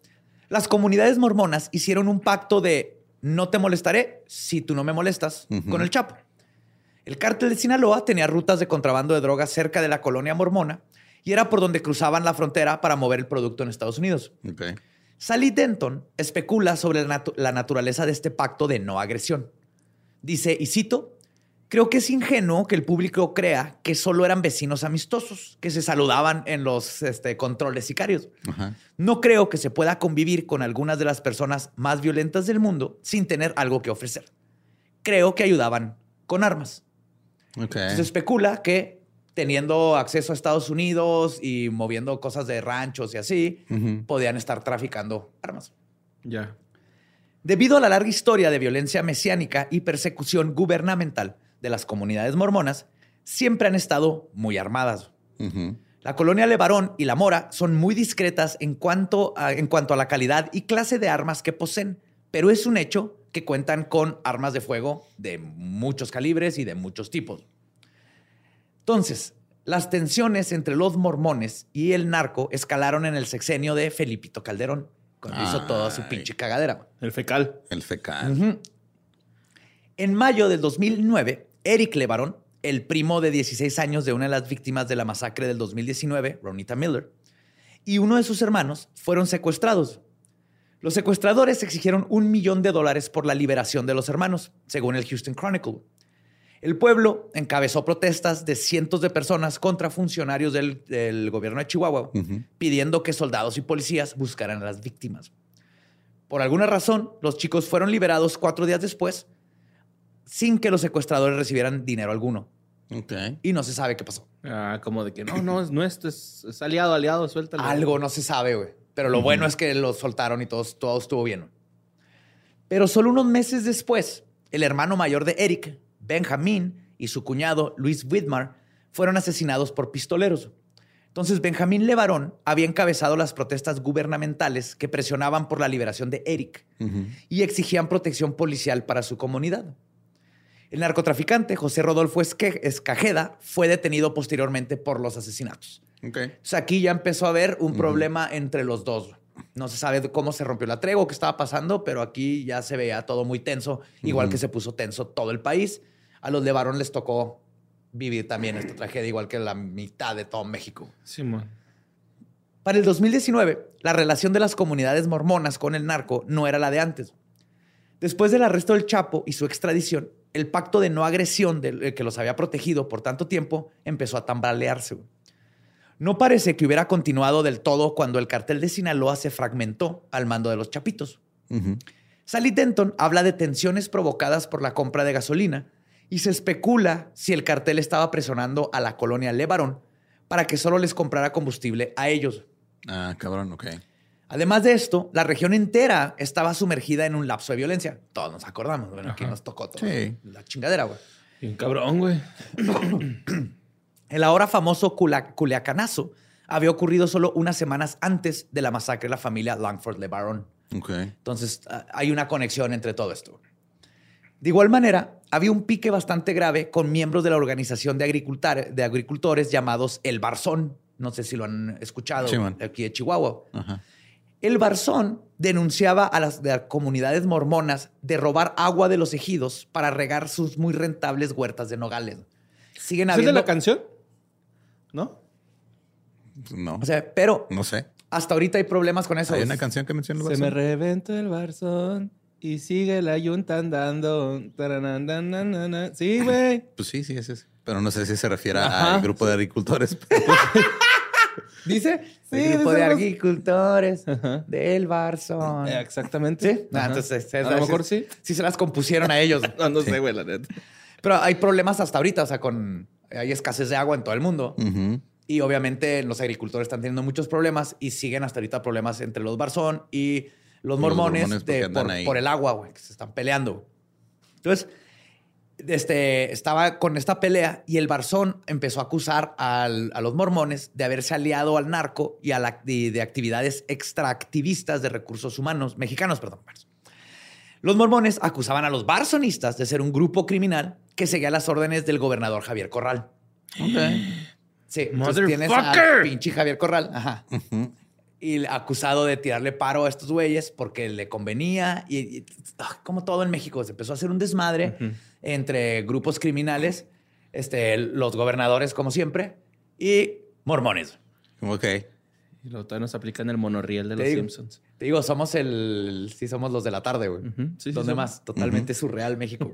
las comunidades mormonas hicieron un pacto de no te molestaré si tú no me molestas con el Chapo. El cártel de Sinaloa tenía rutas de contrabando de drogas cerca de la colonia mormona y era por donde cruzaban la frontera para mover el producto en Estados Unidos. Sally Denton especula sobre la naturaleza de este pacto de no agresión. Dice, y cito, Creo que es ingenuo que el público crea que solo eran vecinos amistosos, que se saludaban en los este, controles sicarios. No creo que se pueda convivir con algunas de las personas más violentas del mundo sin tener algo que ofrecer. Creo que ayudaban con armas. Se especula que teniendo acceso a Estados Unidos y moviendo cosas de ranchos y así, podían estar traficando armas. Ya. Debido a la larga historia de violencia mesiánica y persecución gubernamental, de las comunidades mormonas siempre han estado muy armadas. La colonia Levarón y La Mora son muy discretas en cuanto, a, en cuanto a la calidad y clase de armas que poseen, pero es un hecho que cuentan con armas de fuego de muchos calibres y de muchos tipos. Entonces, las tensiones entre los mormones y el narco escalaron en el sexenio de Felipito Calderón, cuando hizo toda su pinche cagadera. El fecal. El fecal. En mayo del 2009, Eric Levaron, el primo de 16 años de una de las víctimas de la masacre del 2019, Ronita Miller, y uno de sus hermanos fueron secuestrados. Los secuestradores exigieron un millón de dólares por la liberación de los hermanos, según el Houston Chronicle. El pueblo encabezó protestas de cientos de personas contra funcionarios del, gobierno de Chihuahua, pidiendo que soldados y policías buscaran a las víctimas. Por alguna razón, los chicos fueron liberados cuatro días después, sin que los secuestradores recibieran dinero alguno. Y no se sabe qué pasó. Ah, como de que no, no, es nuestro, es, aliado, aliado, suéltalo. Algo no se sabe, güey. Pero lo bueno es que lo soltaron y todo, todo estuvo bien. Pero solo unos meses después, el hermano mayor de Eric, Benjamín, y su cuñado, Luis Whitmar, fueron asesinados por pistoleros. Entonces, Benjamín Levarón había encabezado las protestas gubernamentales que presionaban por la liberación de Eric y exigían protección policial para su comunidad. El narcotraficante José Rodolfo Escajeda fue detenido posteriormente por los asesinatos. Entonces aquí ya empezó a haber un problema entre los dos. No se sabe cómo se rompió la tregua, qué estaba pasando, pero aquí ya se veía todo muy tenso, igual que se puso tenso todo el país. A los de Barón les tocó vivir también esta tragedia, igual que la mitad de todo México. Simón. Para el 2019, la relación de las comunidades mormonas con el narco no era la de antes. Después del arresto del Chapo y su extradición, el pacto de no agresión del que los había protegido por tanto tiempo empezó a tambalearse. No parece que hubiera continuado del todo cuando el cartel de Sinaloa se fragmentó al mando de los chapitos. Sally Denton habla de tensiones provocadas por la compra de gasolina y se especula si el cartel estaba presionando a la colonia Levarón para que solo les comprara combustible a ellos. Ah, cabrón, ok. Además de esto, la región entera estaba sumergida en un lapso de violencia. Todos nos acordamos. Bueno, aquí nos tocó todo. La chingadera, güey. Un cabrón, güey. [clears throat] El ahora famoso Culiacanazo había ocurrido solo unas semanas antes de la masacre de la familia Langford LeBaron. Okay. Entonces, ah, hay una conexión entre todo esto. De igual manera, había un pique bastante grave con miembros de la organización de, de agricultores llamados El Barzón. No sé si lo han escuchado aquí de Chihuahua. Ajá. El Barzón denunciaba a las, comunidades mormonas de robar agua de los ejidos para regar sus muy rentables huertas de nogales. Siguen habiendo... ¿Es de la canción? ¿No? No. O sea, pero... No sé. Hasta ahorita hay problemas con eso. Hay una canción que menciona el Barzón. Se me reventó el Barzón y sigue la yunta andando. Sí, güey. [laughs] Pues sí, sí, es ese. Pero no sé si se refiere al grupo de agricultores. [laughs] ¿Dice? Sí, grupo de agricultores del Barzón. Eh, exactamente. ¿Sí? Ah, entonces, a lo mejor sí. Sí se las compusieron a ellos. [laughs] no, sé, güey, la neta. Pero hay problemas hasta ahorita, o sea, con... Hay escasez de agua en todo el mundo. Y obviamente los agricultores están teniendo muchos problemas y siguen hasta ahorita problemas entre los Barzón y los mormones, por, el agua, güey, que se están peleando. Entonces, este, estaba con esta pelea y el Barzón empezó a acusar a los mormones de haberse aliado al narco y a la, de, actividades extractivistas de recursos humanos, mexicanos, perdón. Los mormones acusaban a los barzonistas de ser un grupo criminal que seguía las órdenes del gobernador Javier Corral. Sí, entonces tienes a pinche Javier Corral. Ajá y acusado de tirarle paro a estos güeyes porque le convenía y, ah, como todo en México se empezó a hacer un desmadre entre grupos criminales, este, los gobernadores como siempre y mormones. Ok. Y luego todavía nos aplican el monorriel de los Simpsons. Te digo, somos el, sí somos los de la tarde, güey. Donde más, totalmente surreal México.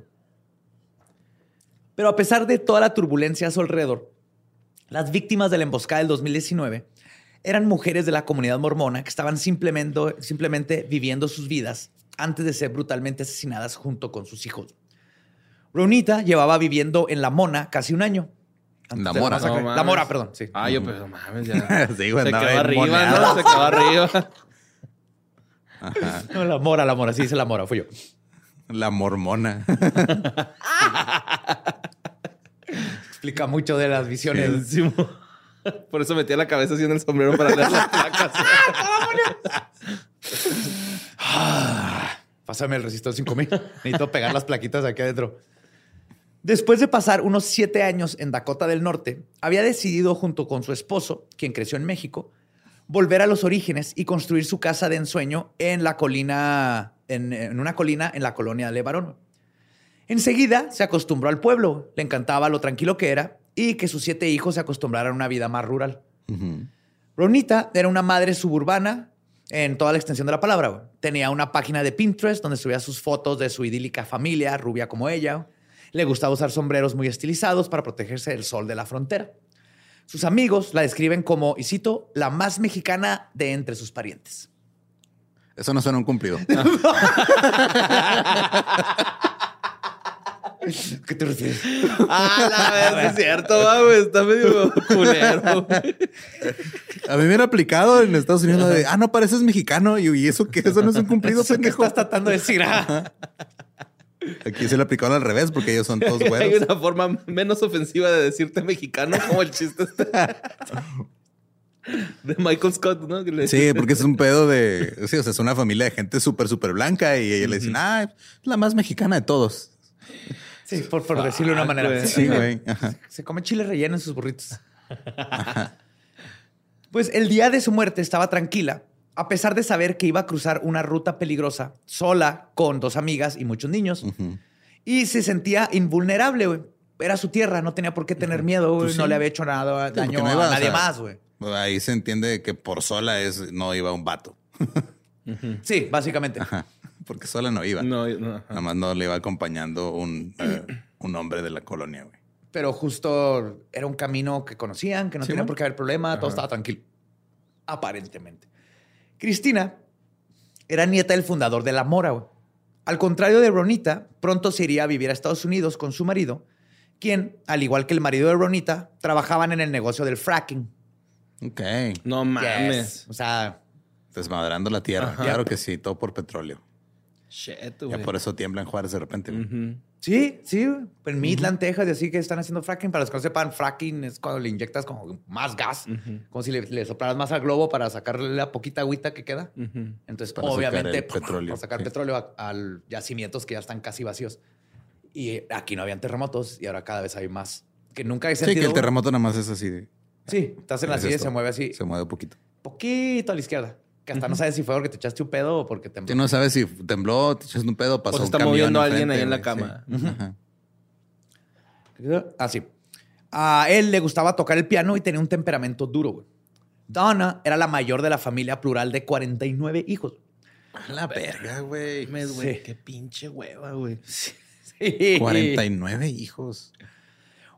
Pero a pesar de toda la turbulencia a su alrededor, las víctimas de la emboscada del 2019 eran mujeres de la comunidad mormona que estaban simplemente, simplemente viviendo sus vidas antes de ser brutalmente asesinadas junto con sus hijos. Ronita llevaba viviendo en La Mona casi un año. La Mora. la Mora, perdón. Sí. Ah, yo, pero mames, ya. [laughs] sí, se quedó arriba, ¿no? Se quedó arriba. No, la Mora, la Mora. Sí, dice la Mora. Fui yo. La mormona. [laughs] Explica mucho de las visiones. [laughs] Por eso metía la cabeza así en el sombrero para leer las [laughs] placas. Pásame el resistor 5000. Necesito pegar las plaquitas aquí adentro. Después de pasar unos siete años en Dakota del Norte, había decidido junto con su esposo, quien creció en México, volver a los orígenes y construir su casa de ensueño en la colina, en, en una colina en la colonia de Levarón. Enseguida se acostumbró al pueblo, le encantaba lo tranquilo que era y que sus siete hijos se acostumbraran a una vida más rural. Ronita era una madre suburbana en toda la extensión de la palabra. Tenía una página de Pinterest donde subía sus fotos de su idílica familia, rubia como ella. Le gustaba usar sombreros muy estilizados para protegerse del sol de la frontera. Sus amigos la describen como, y cito, la más mexicana de entre sus parientes. Eso no suena un cumplido. [laughs] [laughs] ¿Qué te refieres? Ah, la [laughs] verdad, es cierto, güey. Está medio culero. A mí me han aplicado en Estados Unidos de, ah, no pareces mexicano. Y, eso que eso no es un cumplido, pendejo. ¿Qué estás tratando de decir? Ah. Aquí se lo aplicaron al revés porque ellos son todos [laughs] güeros. Hay una forma menos ofensiva de decirte mexicano como el chiste este. De Michael Scott, ¿no? Sí, porque es un pedo de... Sí, o sea, es una familia de gente súper, súper blanca y ellos le dicen, ah, es la más mexicana de todos. Sí, por, decirlo de una manera. Sí, güey. Se come chile relleno en sus burritos. Pues el día de su muerte estaba tranquila, a pesar de saber que iba a cruzar una ruta peligrosa, sola, con dos amigas y muchos niños. Y se sentía invulnerable, güey. Era su tierra, no tenía por qué tener miedo, güey. Pues no le había hecho nada, daño a nadie más, güey. Ahí se entiende que por sola es no iba un vato. Sí, básicamente porque sola no iba. No, no Nada más no le iba acompañando un, eh, [clears throat] un hombre de la colonia, güey. Pero justo era un camino que conocían, que no tenía por qué haber problema, todo estaba tranquilo. Aparentemente. Cristina era nieta del fundador de La Mora, güey. Al contrario de Ronita, pronto se iría a vivir a Estados Unidos con su marido, quien, al igual que el marido de Ronita, trabajaban en el negocio del fracking. Ok. No mames. O sea... Desmadrando la tierra. Claro que sí, todo por petróleo. Shit, Ya por eso tiembla en Juárez de repente. Sí, sí. En Midland, Texas, y así que están haciendo fracking. Para los que no sepan, fracking es cuando le inyectas como más gas, como si le, soplaras más al globo para sacarle la poquita agüita que queda. Entonces, obviamente, petróleo. para sacar [laughs] petróleo a, yacimientos que ya están casi vacíos. Y aquí no habían terremotos y ahora cada vez hay más. Que nunca he sentido. Sí, que el terremoto nada más es así. De... Sí, estás en la silla y se mueve así. Se mueve un poquito. Poquito a la izquierda. Que hasta no sabes si fue porque te echaste un pedo o porque tembló. Sí, no sabes si tembló, te echaste un pedo, pasó o se está moviendo alguien ahí en la cama. Ah, sí. A él le gustaba tocar el piano y tenía un temperamento duro, güey. Donna era la mayor de la familia plural de 49 hijos. La verga, güey. Sí. Qué pinche hueva, güey. [laughs] Sí. 49 hijos.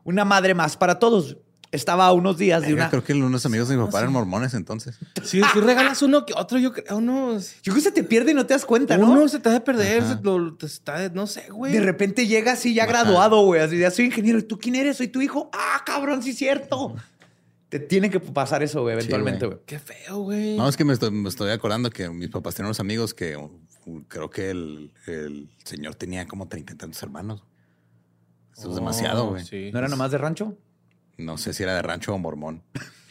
Una madre más para todos. Estaba a unos días de una. Creo que unos amigos de mi papá eran mormones entonces. Sí, tú regalas uno que otro, yo creo, uno. Yo creo que se te pierde y no te das cuenta, ¿no? Uno se te de perder, se lo, está, no sé, güey. De repente llega así ya graduado, güey. Así ya soy ingeniero. ¿Y tú quién eres? Soy tu hijo. Ah, cabrón, sí es cierto. Te tiene que pasar eso, güey, eventualmente, güey. Qué feo, güey. No, es que me estoy, acordando que mis papás tenían unos amigos que creo que el, señor tenía como treinta y tantos hermanos. Eso es demasiado, oh, güey. ¿No era nomás de rancho? No sé si era de rancho o mormón.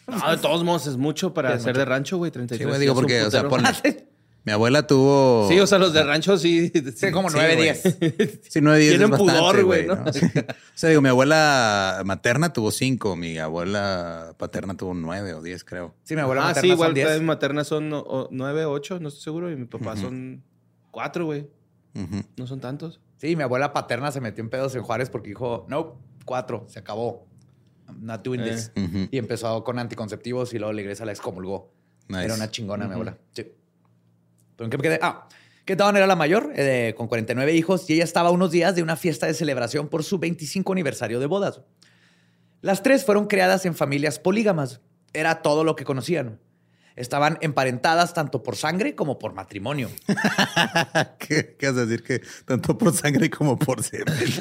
No, de todos modos es mucho para ser de rancho, güey. 33. Sí, güey, digo porque, o sea, [laughs] Mi abuela tuvo. Sí, o sea, los de rancho sí. Sí, como 9, 10. Sí, 9, 10. Tienen pudor, güey. ¿no? [laughs] O sea, digo, mi abuela materna tuvo 5, mi abuela paterna tuvo 9 o 10, creo. Sí, mi abuela ah, materna. Ah, sí, igual mi materna son 9, 8, no estoy seguro. Y mi papá son 4, güey. No son tantos. Sí, mi abuela paterna se metió en pedos en Juárez porque dijo, no, 4, se acabó. Not doing this. Eh. Y empezó con anticonceptivos y luego la iglesia la excomulgó. Era una chingona mi abuela. Sí. ¿En qué me quedé? Ah, que Dawn era la mayor, eh, con 49 hijos, y ella estaba unos días de una fiesta de celebración por su 25 aniversario de bodas. Las tres fueron creadas en familias polígamas. Era todo lo que conocían. Estaban emparentadas tanto por sangre como por matrimonio. [laughs] ¿Qué, ¿Qué, vas a decir? Que tanto por sangre como por semen. [laughs]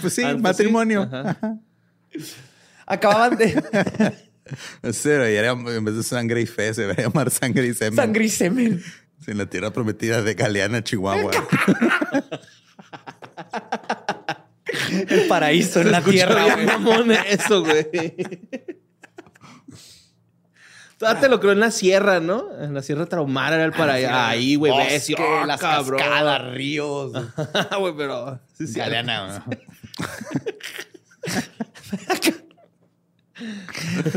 pues sí, matrimonio. Acababan de... [laughs] Sí, en vez de sangre y fe, se debería llamar sangre y semen. Sangre y semen. en la tierra prometida de Galeana, Chihuahua. El paraíso en la tierra. Eso, güey. Todavía te lo creo en la sierra, ¿no? En la sierra Traumara era el paraíso. Ahí, güey, ves. Oh, las cabrón. cascadas, ríos. [laughs] [laughs] güey, pero... Galeana, [laughs]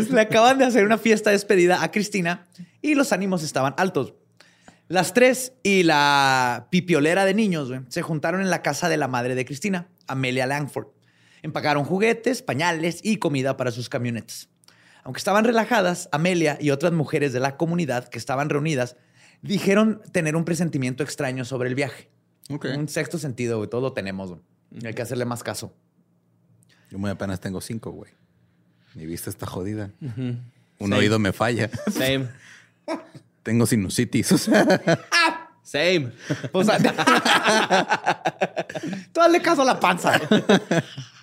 Le acaban de hacer una fiesta de despedida a Cristina y los ánimos estaban altos. Las tres y la pipiolera de niños se juntaron en la casa de la madre de Cristina, Amelia Langford. Empacaron juguetes, pañales y comida para sus camionetas. Aunque estaban relajadas, Amelia y otras mujeres de la comunidad que estaban reunidas dijeron tener un presentimiento extraño sobre el viaje. Un sexto sentido, güey. Todo lo tenemos, Hay que hacerle más caso. Yo muy apenas tengo cinco, güey. Mi vista está jodida. Un oído me falla. Same. [laughs] Tengo sinusitis. O sea, [laughs] [laughs] [laughs] tú hazle caso a la panza.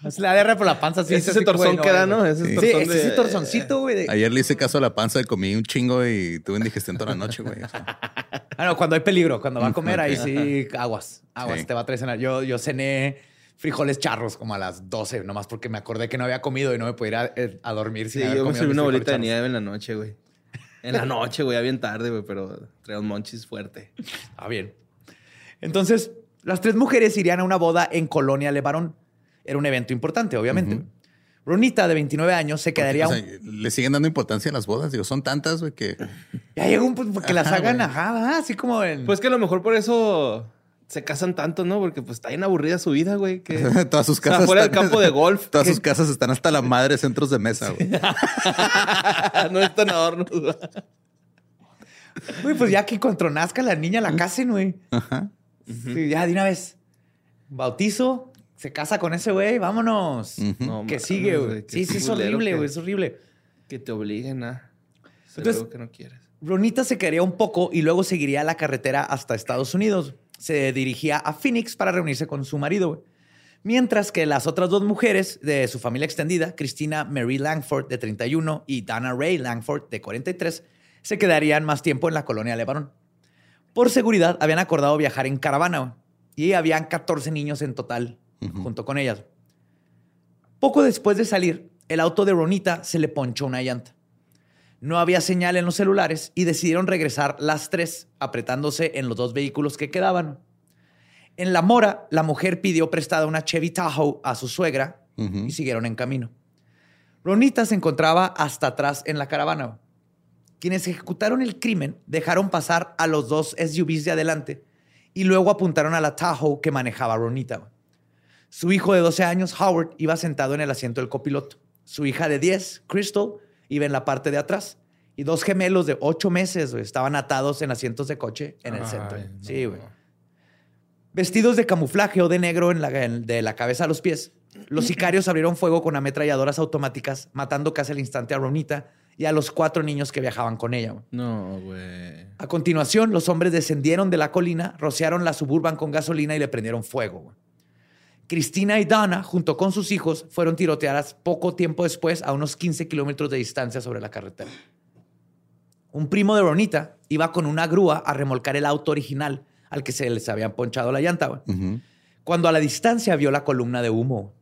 Se le agarra por la panza. Sí, ese, torzón queda, ¿no? Ese sí, ese, torzoncito, güey. Ayer le hice caso a la panza y comí un chingo y tuve indigestión toda la noche, güey. Ah, [laughs] no, cuando hay peligro, cuando va a comer, ahí sí, aguas. Aguas, te va a traicionar. Yo, yo cené frijoles charros como a las 12, nomás porque me acordé que no había comido y no me podía ir a, eh, dormir sin sí, yo me subí una bolita de nieve en la noche, güey. En la noche, güey, bien tarde, güey, pero traía un monchis fuerte. [laughs] Ah, bien. Entonces, las tres mujeres irían a una boda en Colonia Levarón. Era un evento importante, obviamente. Brunita, de 29 años, se quedaría... le siguen dando importancia a las bodas. Digo, son tantas, güey, que... Ya llega un punto que las hagan, ajá, así como en... Pues que a lo mejor por eso se casan tanto, ¿no? Porque pues está bien aburrida su vida, güey. Que... [laughs] todas sus casas. fuera del campo de golf. [laughs] Todas sus casas están hasta la madre centros de mesa, güey. [laughs] no están adornos. Güey, pues ya que cuando nazca la niña la casen, güey. Ajá. ya de una vez. Bautizo, se casa con ese güey, vámonos. que sigue, güey. Sí, sí, es horrible, güey. Es horrible. Que te obliguen a hacer algo que no quieres. Ronita se quedaría un poco y luego seguiría la carretera hasta Estados Unidos se dirigía a Phoenix para reunirse con su marido. Mientras que las otras dos mujeres de su familia extendida, Christina Mary Langford, de 31, y Dana Ray Langford, de 43, se quedarían más tiempo en la colonia Lebanon. Por seguridad, habían acordado viajar en caravana y habían 14 niños en total junto con ellas. Poco después de salir, el auto de Ronita se le ponchó una llanta. No había señal en los celulares y decidieron regresar las tres, apretándose en los dos vehículos que quedaban. En La Mora, la mujer pidió prestada una Chevy Tahoe a su suegra y siguieron en camino. Ronita se encontraba hasta atrás en la caravana. Quienes ejecutaron el crimen dejaron pasar a los dos SUVs de adelante y luego apuntaron a la Tahoe que manejaba Ronita. Su hijo de 12 años, Howard, iba sentado en el asiento del copiloto. Su hija de 10, Crystal, iba en la parte de atrás. Y dos gemelos de ocho meses estaban atados en asientos de coche en el centro. Sí, güey. Vestidos de camuflaje o de negro en la, de la cabeza a los pies, los [clears throat] sicarios abrieron fuego con ametralladoras automáticas, matando casi al instante a Ronita y a los cuatro niños que viajaban con ella. No, güey. A continuación, los hombres descendieron de la colina, rociaron la suburban con gasolina y le prendieron fuego. Cristina y Dana, junto con sus hijos, fueron tiroteadas poco tiempo después a unos 15 kilómetros de distancia sobre la carretera. Un primo de Ronita iba con una grúa a remolcar el auto original al que se les habían ponchado la llanta. Cuando a la distancia vio la columna de humo.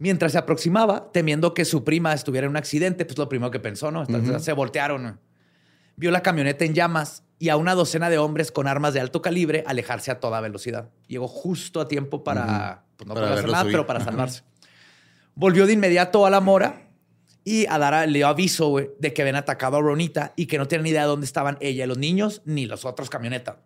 Mientras se aproximaba, temiendo que su prima estuviera en un accidente, pues lo primero que pensó, ¿no? Se voltearon. Vio la camioneta en llamas y a una docena de hombres con armas de alto calibre alejarse a toda velocidad. Llegó justo a tiempo para, pues no para, hacer nada, pero para salvarse. Volvió de inmediato a la mora y a dar le dio aviso de que habían atacado a Ronita y que no tenían ni idea de dónde estaban ella y los niños ni los otros camionetas.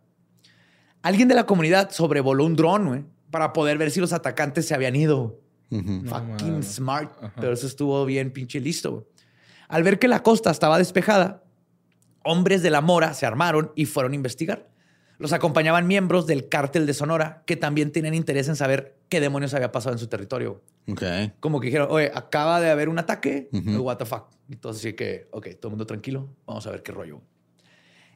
Alguien de la comunidad sobrevoló un dron para poder ver si los atacantes se habían ido. Fucking smart. Pero eso estuvo bien pinche listo. Al ver que la costa estaba despejada, hombres de la Mora se armaron y fueron a investigar. Los acompañaban miembros del cártel de Sonora que también tenían interés en saber qué demonios había pasado en su territorio. Okay. Como que dijeron, oye, acaba de haber un ataque. What the fuck. Entonces, sí que, ok, todo el mundo tranquilo. Vamos a ver qué rollo.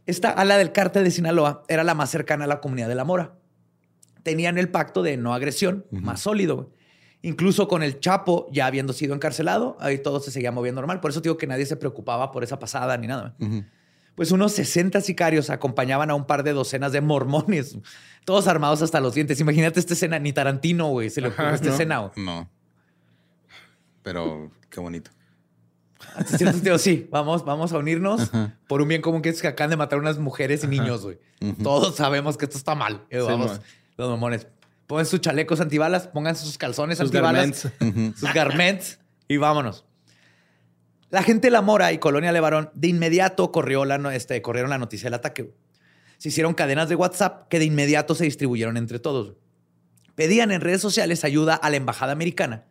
Esta ala del cártel de Sinaloa era la más cercana a la comunidad de la Mora. Tenían el pacto de no agresión más sólido. Incluso con el Chapo ya habiendo sido encarcelado, ahí todo se seguía moviendo normal. Por eso digo que nadie se preocupaba por esa pasada ni nada pues unos 60 sicarios acompañaban a un par de docenas de mormones, todos armados hasta los dientes. Imagínate esta escena, ni Tarantino, güey, se le ocurre esta escena. No. Pero qué bonito. sí, vamos, vamos a unirnos por un bien común que es que acaban de matar unas mujeres y niños, güey. Todos sabemos que esto está mal. Eh, vamos, los mormones. Pongan sus chalecos antibalas, pongan sus calzones antibalas, sus garments y vámonos. La gente de La Mora y Colonia Levarón de inmediato corrió la, este, corrieron la noticia del ataque. Se hicieron cadenas de WhatsApp que de inmediato se distribuyeron entre todos. Pedían en redes sociales ayuda a la embajada americana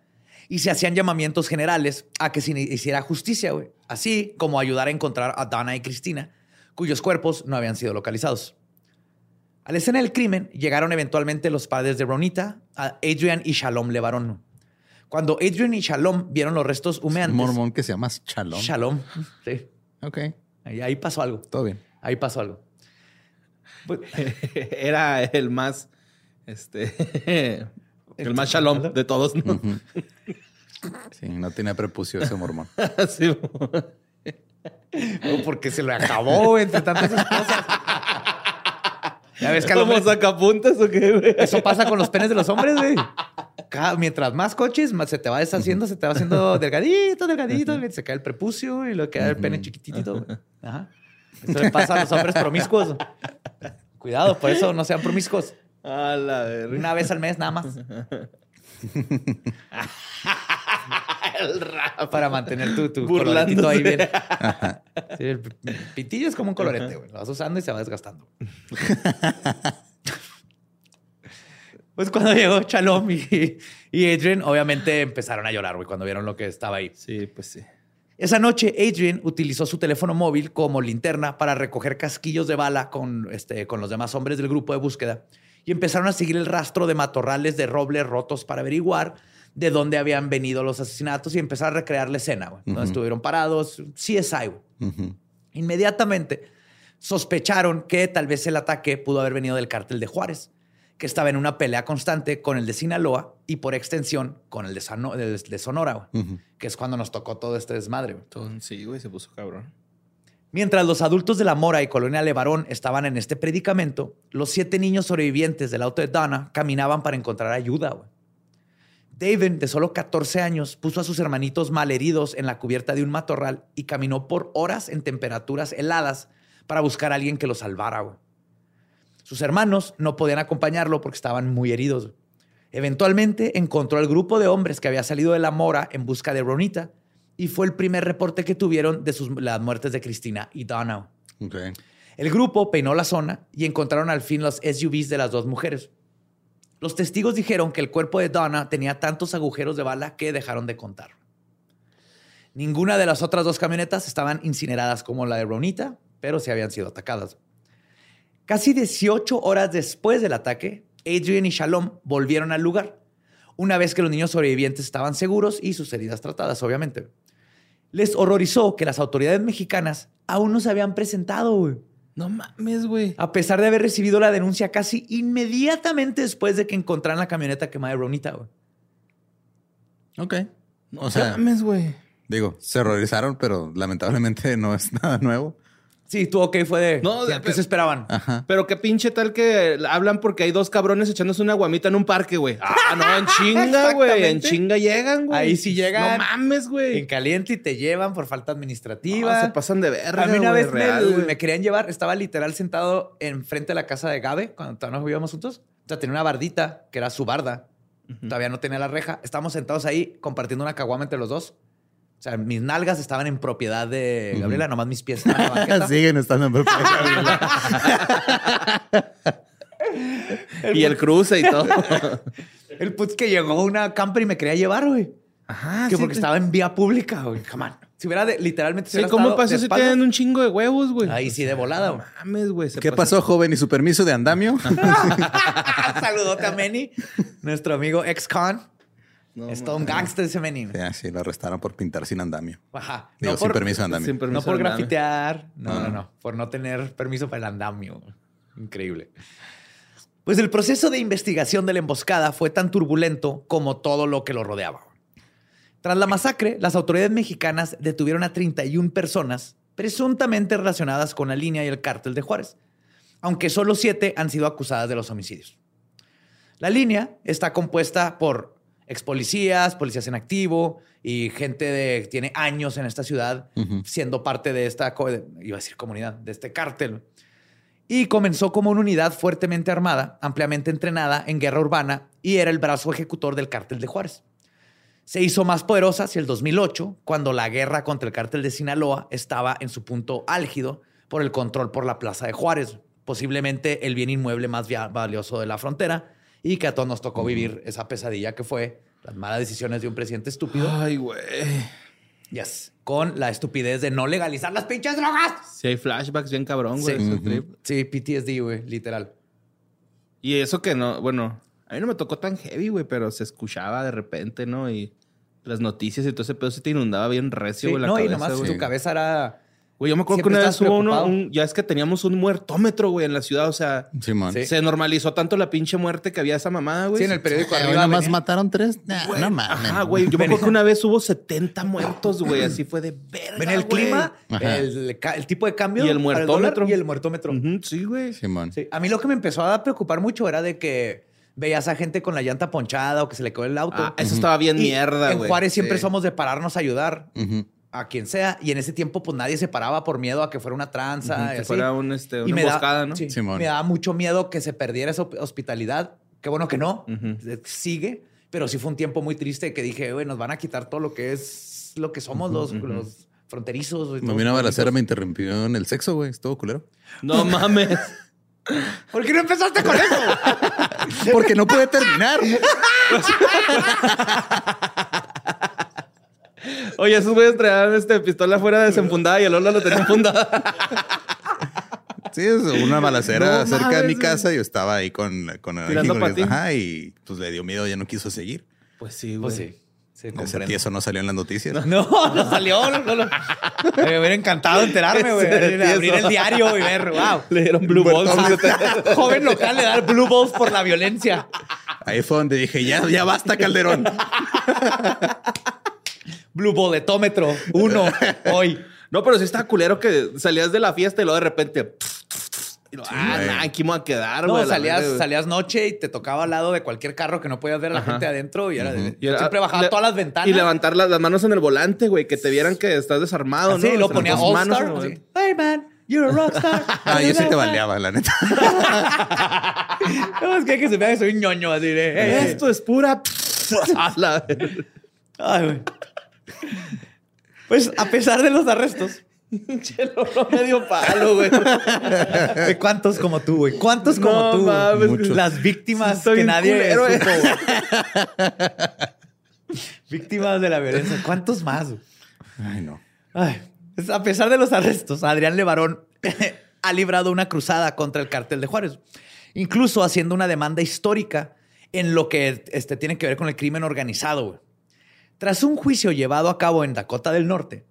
y se hacían llamamientos generales a que se hiciera justicia, así como ayudar a encontrar a Dana y Cristina, cuyos cuerpos no habían sido localizados. A la escena del crimen llegaron eventualmente los padres de Ronita, Adrian y Shalom Levarón. Cuando Adrian y Shalom vieron los restos humeantes. Un mormón que se llama Shalom. Shalom, sí. Ok. Ahí, pasó algo. Todo bien. Ahí pasó algo. Pues, [laughs] era el más, este, [laughs] el más Shalom de todos, ¿no? [laughs] Sí, no tenía prepucio ese mormón. sí. porque se lo acabó entre tantas esposas. ¿Ya ves que ¿Cómo sacapuntas o qué, güey? Eso pasa con los penes de los hombres, güey mientras más coches, más se te va deshaciendo, se te va haciendo [laughs] delgadito, delgadito, se cae el prepucio y lo queda el pene chiquitito. [laughs] Ajá. Eso le pasa a los hombres promiscuos. Cuidado, por eso no sean promiscuos. A la Una vez al mes nada más. [laughs] el Para mantener tu, tu coloretito ahí bien. el pitillo es como un colorete, güey. Lo vas usando y se va desgastando. Pues cuando [laughs] llegó Chalom y, Adrian, obviamente empezaron a llorar, güey, cuando vieron lo que estaba ahí. Sí, pues sí. Esa noche, Adrian utilizó su teléfono móvil como linterna para recoger casquillos de bala con, este, con los demás hombres del grupo de búsqueda y empezaron a seguir el rastro de matorrales de roble rotos para averiguar de dónde habían venido los asesinatos y empezar a recrear la escena, güey. Estuvieron parados, CSI, güey. Inmediatamente sospecharon que tal vez el ataque pudo haber venido del cártel de Juárez que estaba en una pelea constante con el de Sinaloa y por extensión con el de, Sonora, que es cuando nos tocó todo este desmadre. sí, güey, se puso cabrón. Mientras los adultos de la Mora y Colonia Levarón estaban en este predicamento, los siete niños sobrevivientes del auto de Donna caminaban para encontrar ayuda. David, de solo 14 años, puso a sus hermanitos malheridos en la cubierta de un matorral y caminó por horas en temperaturas heladas para buscar a alguien que lo salvara. Sus hermanos no podían acompañarlo porque estaban muy heridos. Eventualmente encontró al grupo de hombres que había salido de la mora en busca de Ronita y fue el primer reporte que tuvieron de sus, las muertes de Cristina y Donna. El grupo peinó la zona y encontraron al fin los SUVs de las dos mujeres. Los testigos dijeron que el cuerpo de Donna tenía tantos agujeros de bala que dejaron de contar. Ninguna de las otras dos camionetas estaban incineradas como la de Ronita, pero sí habían sido atacadas. Casi 18 horas después del ataque, Adrian y Shalom volvieron al lugar, una vez que los niños sobrevivientes estaban seguros y sus heridas tratadas, obviamente. Les horrorizó que las autoridades mexicanas aún no se habían presentado. No mames, güey. A pesar de haber recibido la denuncia casi inmediatamente después de que encontraran la camioneta quemada de Ronita, güey. Ok. No o sea, mames, güey. Digo, se horrorizaron, pero lamentablemente no es [laughs] nada nuevo. Sí, tú ok, fue de. No, ¿qué se esperaban? Pero qué pinche tal que hablan porque hay dos cabrones echándose una guamita en un parque, güey. Ah, no, en chinga, güey. En chinga llegan, güey. Ahí sí llegan. No mames, güey. En caliente y te llevan por falta administrativa. se pasan de verga. A mí una vez me, querían llevar, estaba literal sentado enfrente de la casa de Gabe cuando todavía nos vivíamos juntos. O sea, tenía una bardita que era su barda. Todavía no tenía la reja. Estábamos sentados ahí compartiendo una caguama entre los dos. O sea, mis nalgas estaban en propiedad de Gabriela, nomás mis pies estaban en [laughs] Siguen estando en propiedad de Gabriela. [laughs] y el cruce y todo. [laughs] el putz que llegó una camper y me quería llevar, güey. Ajá. Que porque estaba en vía pública, güey. Come Si hubiera literalmente. sí, ¿cómo pasó si tienen un chingo de huevos, güey? Ahí sí, de volada, güey. Mames, güey. ¿Qué pasó, joven? ¿Y su permiso de andamio? Saludote a Manny, nuestro amigo ex-con. No, es todo un gangster ese menino. Sí, sí, lo arrestaron por pintar sin andamio. Ajá. Digo, sin permiso de andamio. no por grafitear. No, no, no, Por no tener permiso para el andamio. Increíble. Pues el proceso de investigación de la emboscada fue tan turbulento como todo lo que lo rodeaba. Tras la masacre, las autoridades mexicanas detuvieron a 31 personas presuntamente relacionadas con la línea y el cártel de Juárez, aunque solo siete han sido acusadas de los homicidios. La línea está compuesta por ex policías, policías en activo y gente de tiene años en esta ciudad siendo parte de esta, iba a decir comunidad, de este cártel. Y comenzó como una unidad fuertemente armada, ampliamente entrenada en guerra urbana y era el brazo ejecutor del cártel de Juárez. Se hizo más poderosa hacia el 2008, cuando la guerra contra el cártel de Sinaloa estaba en su punto álgido por el control por la plaza de Juárez, posiblemente el bien inmueble más valioso de la frontera, y que a todos nos tocó vivir esa pesadilla que fue las malas decisiones de un presidente estúpido. Ay, güey. Yes. Con la estupidez de no legalizar las pinches drogas. Sí, hay flashbacks bien cabrón, güey. Sí, PTSD, güey, literal. Y eso que no, bueno, a mí no me tocó tan heavy, güey, pero se escuchaba de repente, ¿no? Y las noticias y todo ese pedo se te inundaba bien recio, güey, la no, y nomás tu cabeza era Güey, yo me acuerdo que una vez hubo uno, ya es que teníamos un muertómetro, güey, en la ciudad. O sea, se normalizó tanto la pinche muerte que había esa mamada, güey. Sí, en el periódico arriba. Nada más mataron tres. no mames. Ajá, güey. Yo me acuerdo que una vez hubo 70 muertos, güey. Así fue de verga. Ven el clima, el, tipo de cambio. Y el muertómetro. y el muertómetro. sí, güey. Sí, A mí lo que me empezó a preocupar mucho era de que veías a gente con la llanta ponchada o que se le quedó el auto. Ah, eso estaba bien mierda, güey. En Juárez siempre somos de pararnos a ayudar a quien sea. Y en ese tiempo, pues nadie se paraba por miedo a que fuera una tranza. que fuera un, este, una emboscada, ¿no? Sí, me daba mucho miedo que se perdiera esa hospitalidad. Qué bueno que no. Sigue. Pero sí fue un tiempo muy triste que dije, güey, nos van a quitar todo lo que es lo que somos los, los fronterizos. Me vino a balacera, me interrumpió en el sexo, güey. Estuvo culero. No [laughs] mames. ¿Por qué no empezaste con eso? Porque no puede terminar. [laughs] Oye, esos güeyes traían este pistola fuera desenfundada y el Lola lo tenía enfundada. Sí, es una balacera cerca de mi casa. Yo estaba ahí con, con el Ajá, y pues le dio miedo, ya no quiso seguir. Pues sí, pues güey. Pues sí. Sí, eso no salió en las noticias. No, no, salió. No, Me hubiera encantado enterarme, güey. abrir el diario y ver, wow. Le dieron blue balls. [laughs] Joven local le da blue balls por la violencia. Ahí fue donde dije, ya, ya basta, Calderón. Blue Boletómetro, uno, [laughs] hoy. No, pero sí está culero que salías de la fiesta y luego de repente. ah, aquí me voy a quedar, No, salías, salías noche y te tocaba al lado de cualquier carro que no podías ver a la gente adentro y era de, siempre bajaba todas las ventanas. Y levantar las, manos en el volante, güey, que te vieran que estás desarmado, ¿no? Sí, lo ponía All manos Hey, man. You're a rockstar. [laughs] ah, yo sí te baleaba, la neta. no, es que, hay que se vea que soy un ñoño así de. Esto es pura. [laughs] Ay, güey. Pues a pesar de los arrestos. Chelo medio palo, güey. ¿Cuántos como tú, güey? ¿Cuántos como tú? Las víctimas que nadie supo, Víctimas de la violencia. ¿Cuántos más? Ay, no. Pues, a pesar de los arrestos, Adrián Levarón ha librado una cruzada contra el cartel de Juárez, incluso haciendo una demanda histórica en lo que este, tiene que ver con el crimen organizado. Güey. Tras un juicio llevado a cabo en Dakota del Norte,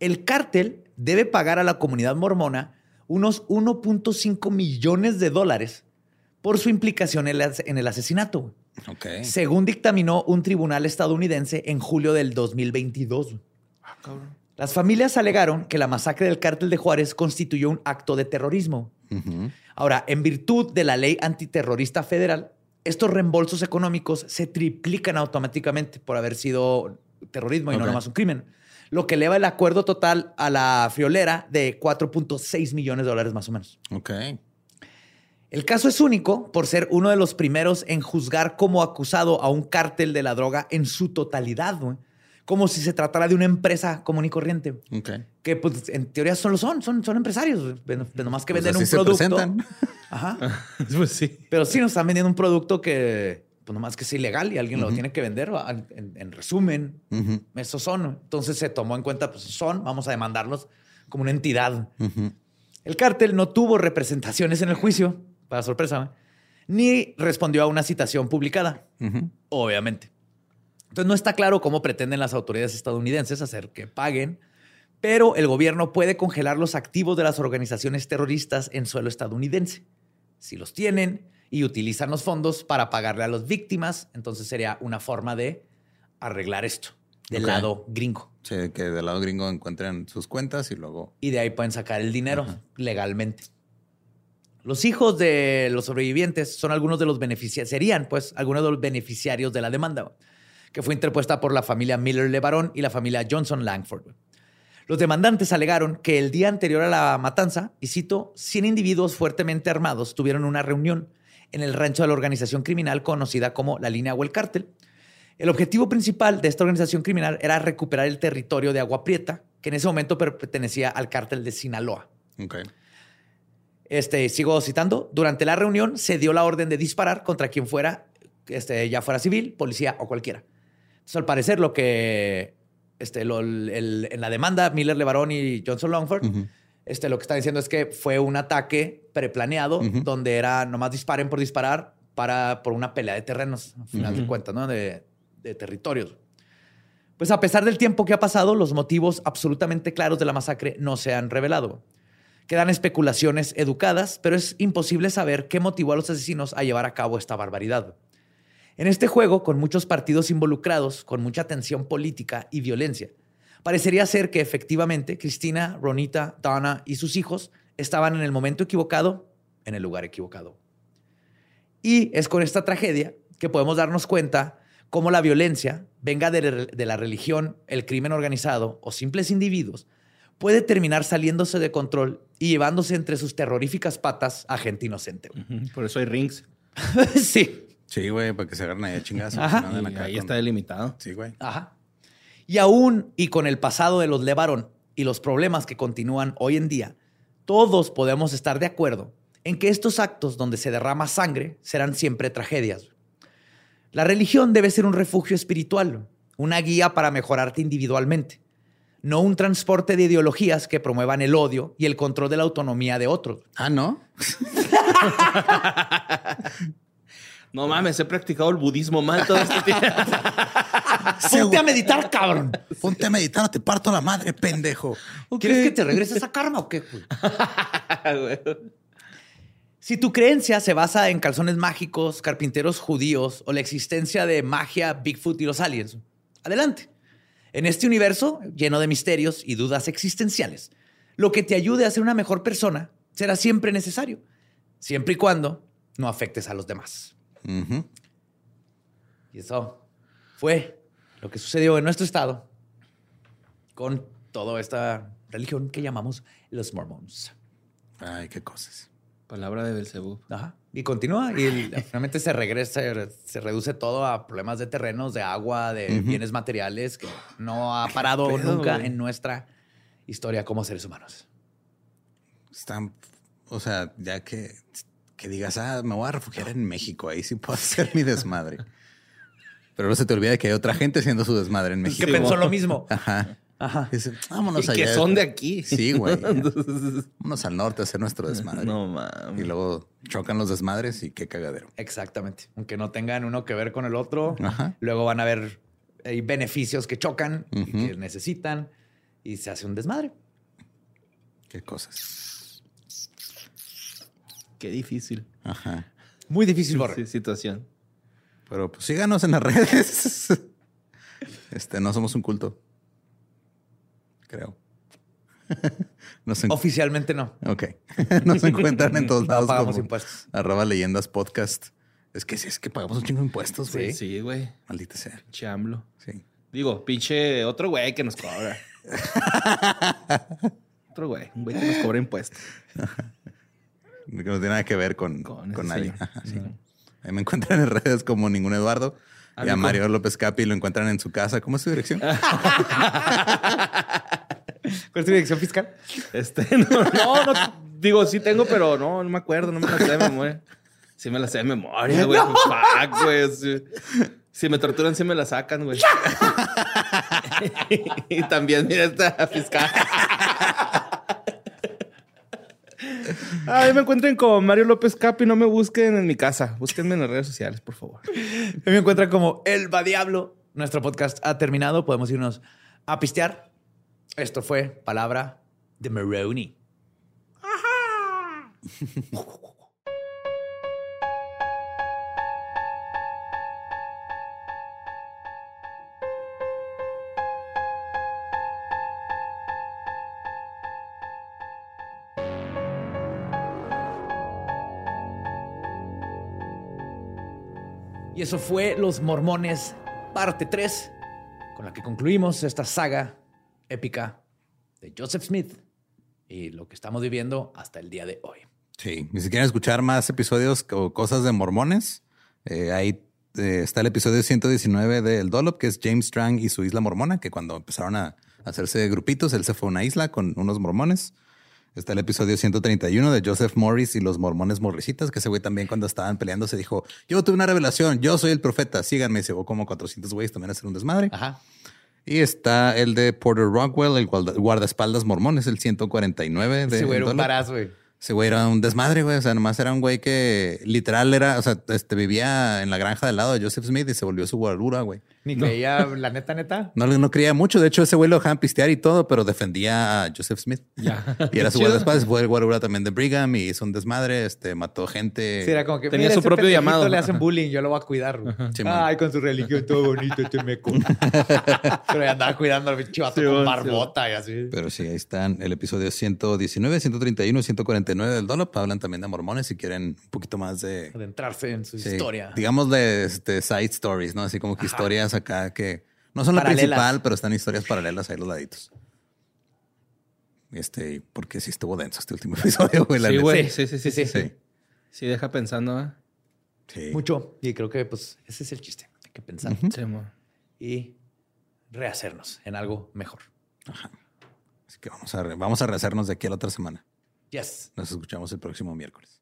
el cártel debe pagar a la comunidad mormona unos 1.5 millones de dólares por su implicación en el asesinato. Según dictaminó un tribunal estadounidense en julio del 2022. Ah, Las familias alegaron que la masacre del cártel de Juárez constituyó un acto de terrorismo. Ahora, en virtud de la ley antiterrorista federal, estos reembolsos económicos se triplican automáticamente por haber sido terrorismo y no nomás un crimen, lo que eleva el acuerdo total a la friolera de 4.6 millones de dólares más o menos. Ok. El caso es único por ser uno de los primeros en juzgar como acusado a un cártel de la droga en su totalidad, como si se tratara de una empresa común y corriente. Que pues en teoría solo son, son, son empresarios, de nomás que pues venden un producto. [laughs] Ajá. [laughs] pues sí. Pero sí nos están vendiendo un producto que pues nomás que es ilegal y alguien lo tiene que vender. En, resumen, esos son. Entonces se tomó en cuenta, pues son, vamos a demandarlos como una entidad. El cártel no tuvo representaciones en el juicio para sorpresa, ni respondió a una citación publicada, obviamente. Entonces no está claro cómo pretenden las autoridades estadounidenses hacer que paguen, pero el gobierno puede congelar los activos de las organizaciones terroristas en suelo estadounidense. Si los tienen y utilizan los fondos para pagarle a las víctimas, entonces sería una forma de arreglar esto del lado gringo. Sí, que del lado gringo encuentren sus cuentas y luego... Y de ahí pueden sacar el dinero legalmente. Los hijos de los sobrevivientes son algunos de los beneficiarios, serían pues algunos de los beneficiarios de la demanda, que fue interpuesta por la familia Miller Levarón y la familia Johnson Langford. Los demandantes alegaron que el día anterior a la matanza, y cito, 100 individuos fuertemente armados tuvieron una reunión en el rancho de la organización criminal conocida como la línea o el cártel. El objetivo principal de esta organización criminal era recuperar el territorio de Agua Prieta, que en ese momento pertenecía al cártel de Sinaloa. Okay. Este, sigo citando, durante la reunión se dio la orden de disparar contra quien fuera, este, ya fuera civil, policía o cualquiera. Entonces, al parecer, lo que este, en la demanda, Miller, Levarón y Johnson Longford, este, lo que está diciendo es que fue un ataque preplaneado donde era nomás disparen por disparar para, por una pelea de terrenos, al final de cuentas, ¿no? de, de territorios. Pues a pesar del tiempo que ha pasado, los motivos absolutamente claros de la masacre no se han revelado. Quedan especulaciones educadas, pero es imposible saber qué motivó a los asesinos a llevar a cabo esta barbaridad. En este juego, con muchos partidos involucrados, con mucha tensión política y violencia, parecería ser que efectivamente Cristina, Ronita, Donna y sus hijos estaban en el momento equivocado, en el lugar equivocado. Y es con esta tragedia que podemos darnos cuenta cómo la violencia, venga de, de la religión, el crimen organizado o simples individuos, puede terminar saliéndose de control y llevándose entre sus terroríficas patas a gente inocente. Por eso hay rings. [laughs] sí. Sí, güey, para que se agarren ahí a chingazo. Ajá. ahí está delimitado. Sí, güey. Ajá. Y aún, y con el pasado de los Levarón y los problemas que continúan hoy en día, todos podemos estar de acuerdo en que estos actos donde se derrama sangre serán siempre tragedias. La religión debe ser un refugio espiritual, una guía para mejorarte individualmente no un transporte de ideologías que promuevan el odio y el control de la autonomía de otros. Ah, ¿no? [laughs] no mames, he practicado el budismo mal todo este [laughs] tiempo. Ponte a meditar, cabrón. Ponte a meditar, te parto la madre, pendejo. ¿Quieres que te regreses a karma o qué? [laughs] si tu creencia se basa en calzones mágicos, carpinteros judíos o la existencia de magia, Bigfoot y los aliens, adelante. En este universo lleno de misterios y dudas existenciales, lo que te ayude a ser una mejor persona será siempre necesario, siempre y cuando no afectes a los demás. Y eso fue lo que sucedió en nuestro estado con toda esta religión que llamamos los mormons. Ay, qué cosas. Palabra de Belcebú. Ajá. Y continúa y [laughs] finalmente se regresa, se reduce todo a problemas de terrenos, de agua, de bienes materiales que no ha parado nunca en nuestra historia como seres humanos. Están, o sea, ya que, que digas, ah, me voy a refugiar en México, ahí sí puedo hacer mi desmadre. [laughs] Pero no se te olvida que hay otra gente haciendo su desmadre en México. Que pensó lo mismo. [laughs] Ajá. Ajá. vámonos y Que son de aquí. Sí, güey. [laughs] vámonos al norte a hacer nuestro desmadre. No mames. Y luego chocan los desmadres y qué cagadero. Exactamente. Aunque no tengan uno que ver con el otro, luego van a haber beneficios que chocan y que necesitan y se hace un desmadre. Qué cosas. Qué difícil. Ajá. Muy difícil, Borre. Sí, situación. Pero pues síganos en las [laughs] redes. Este, no somos un culto. Creo. [laughs] Oficialmente no. Ok. [laughs] Nos encuentran en todos lados. No pagamos impuestos. Arroba leyendas podcast. Es que sí, es que pagamos un chingo de impuestos, güey. Sí, güey. Maldita sea. Chamlo. Sí. Digo, pinche otro güey que nos cobra. otro güey, un güey que nos cobra impuestos. Que no tiene nada que ver con, con, nadie. Ahí me encuentran en redes como ningún Eduardo. y a Mario López Capi lo encuentran en su casa. ¿Cómo es su dirección? [laughs] ¿Cuál es tu dirección fiscal? Este, [laughs] no, no, digo, sí tengo, pero no, no me acuerdo, no me la sé de memoria. Sí me la sé de memoria, güey. [laughs] Fuck, güey. Si me torturan, sí me la sacan, güey. y también, mira esta fiscal. Ahí me encuentren con Mario López Capi. No me busquen en mi casa. Búsquenme en las redes sociales, por favor. me encuentran como El Va Diablo. Nuestro podcast ha terminado. Podemos irnos a pistear. Esto fue Palabra de Maroney. Ajá. [laughs] Eso fue Los Mormones, parte 3, con la que concluimos esta saga épica de Joseph Smith y lo que estamos viviendo hasta el día de hoy. Sí, si quieren escuchar más episodios o cosas de mormones, eh, ahí eh, está el episodio 119 del Dolop, que es James Strang y su isla mormona, que cuando empezaron a hacerse grupitos, él se fue a una isla con unos mormones Está el episodio 131 de Joseph Morris y los mormones morrisitas, que ese güey también cuando estaban peleando se dijo, yo tuve una revelación, yo soy el profeta, síganme. Y se llevó como 400 güeyes también a hacer un desmadre. Ajá. Y está el de Porter Rockwell, el guardaespaldas mormones, el 149 de... Ese güey era un güey. Ese güey era un desmadre, güey. O sea, nomás era un güey que literal era, o sea, este, vivía en la granja del lado de Joseph Smith y se volvió su guardura, güey. Ni creía, la neta, neta. [laughs] No, no creía mucho. De hecho, ese güey lo dejaban pistear y todo, pero defendía a Joseph Smith. Ya. Y era [laughs] su guardaespaldas. Fue el guardura también de Brigham y hizo un desmadre, este, mató gente. Sí, era como que tenía su propio llamado. Le hacen bullying, yo lo voy a cuidar. Ay, con su religión todo bonito, este meco. [laughs] pero ya andaba cuidando al chivato con barbota y así. Pero sí, ahí están el episodio 119, 131, 149 del Dolop. Hablan también de mormones si quieren un poquito más de. Adentrarse en su historia. Digamos de este, side stories, ¿no? Así como que historias acá que no son la principal, pero están historias paralelas ahí los laditos. Este, porque sí estuvo denso este último [laughs] episodio, güey. Sí, güey. Sí, sí, sí, sí, sí. deja pensando, ¿eh? Sí. Mucho. Y creo que, pues, ese es el chiste. Hay que pensar. y rehacernos en algo mejor. Ajá. Así que vamos a, vamos a rehacernos de aquí a la otra semana. Yes. Nos escuchamos el próximo miércoles.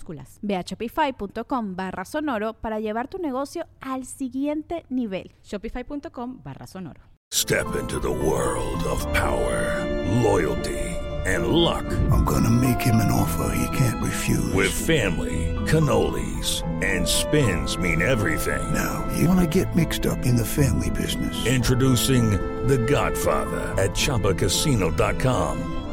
minúsculas Ve a shopify.com barra sonoro para llevar tu negocio al siguiente nivel. Shopify.com barra sonoro. Step into the world of power, loyalty and luck. I'm gonna make him an offer he can't refuse. With family, cannolis and spins mean everything. Now, you wanna get mixed up in the family business. Introducing The Godfather at ChumbaCasino.com.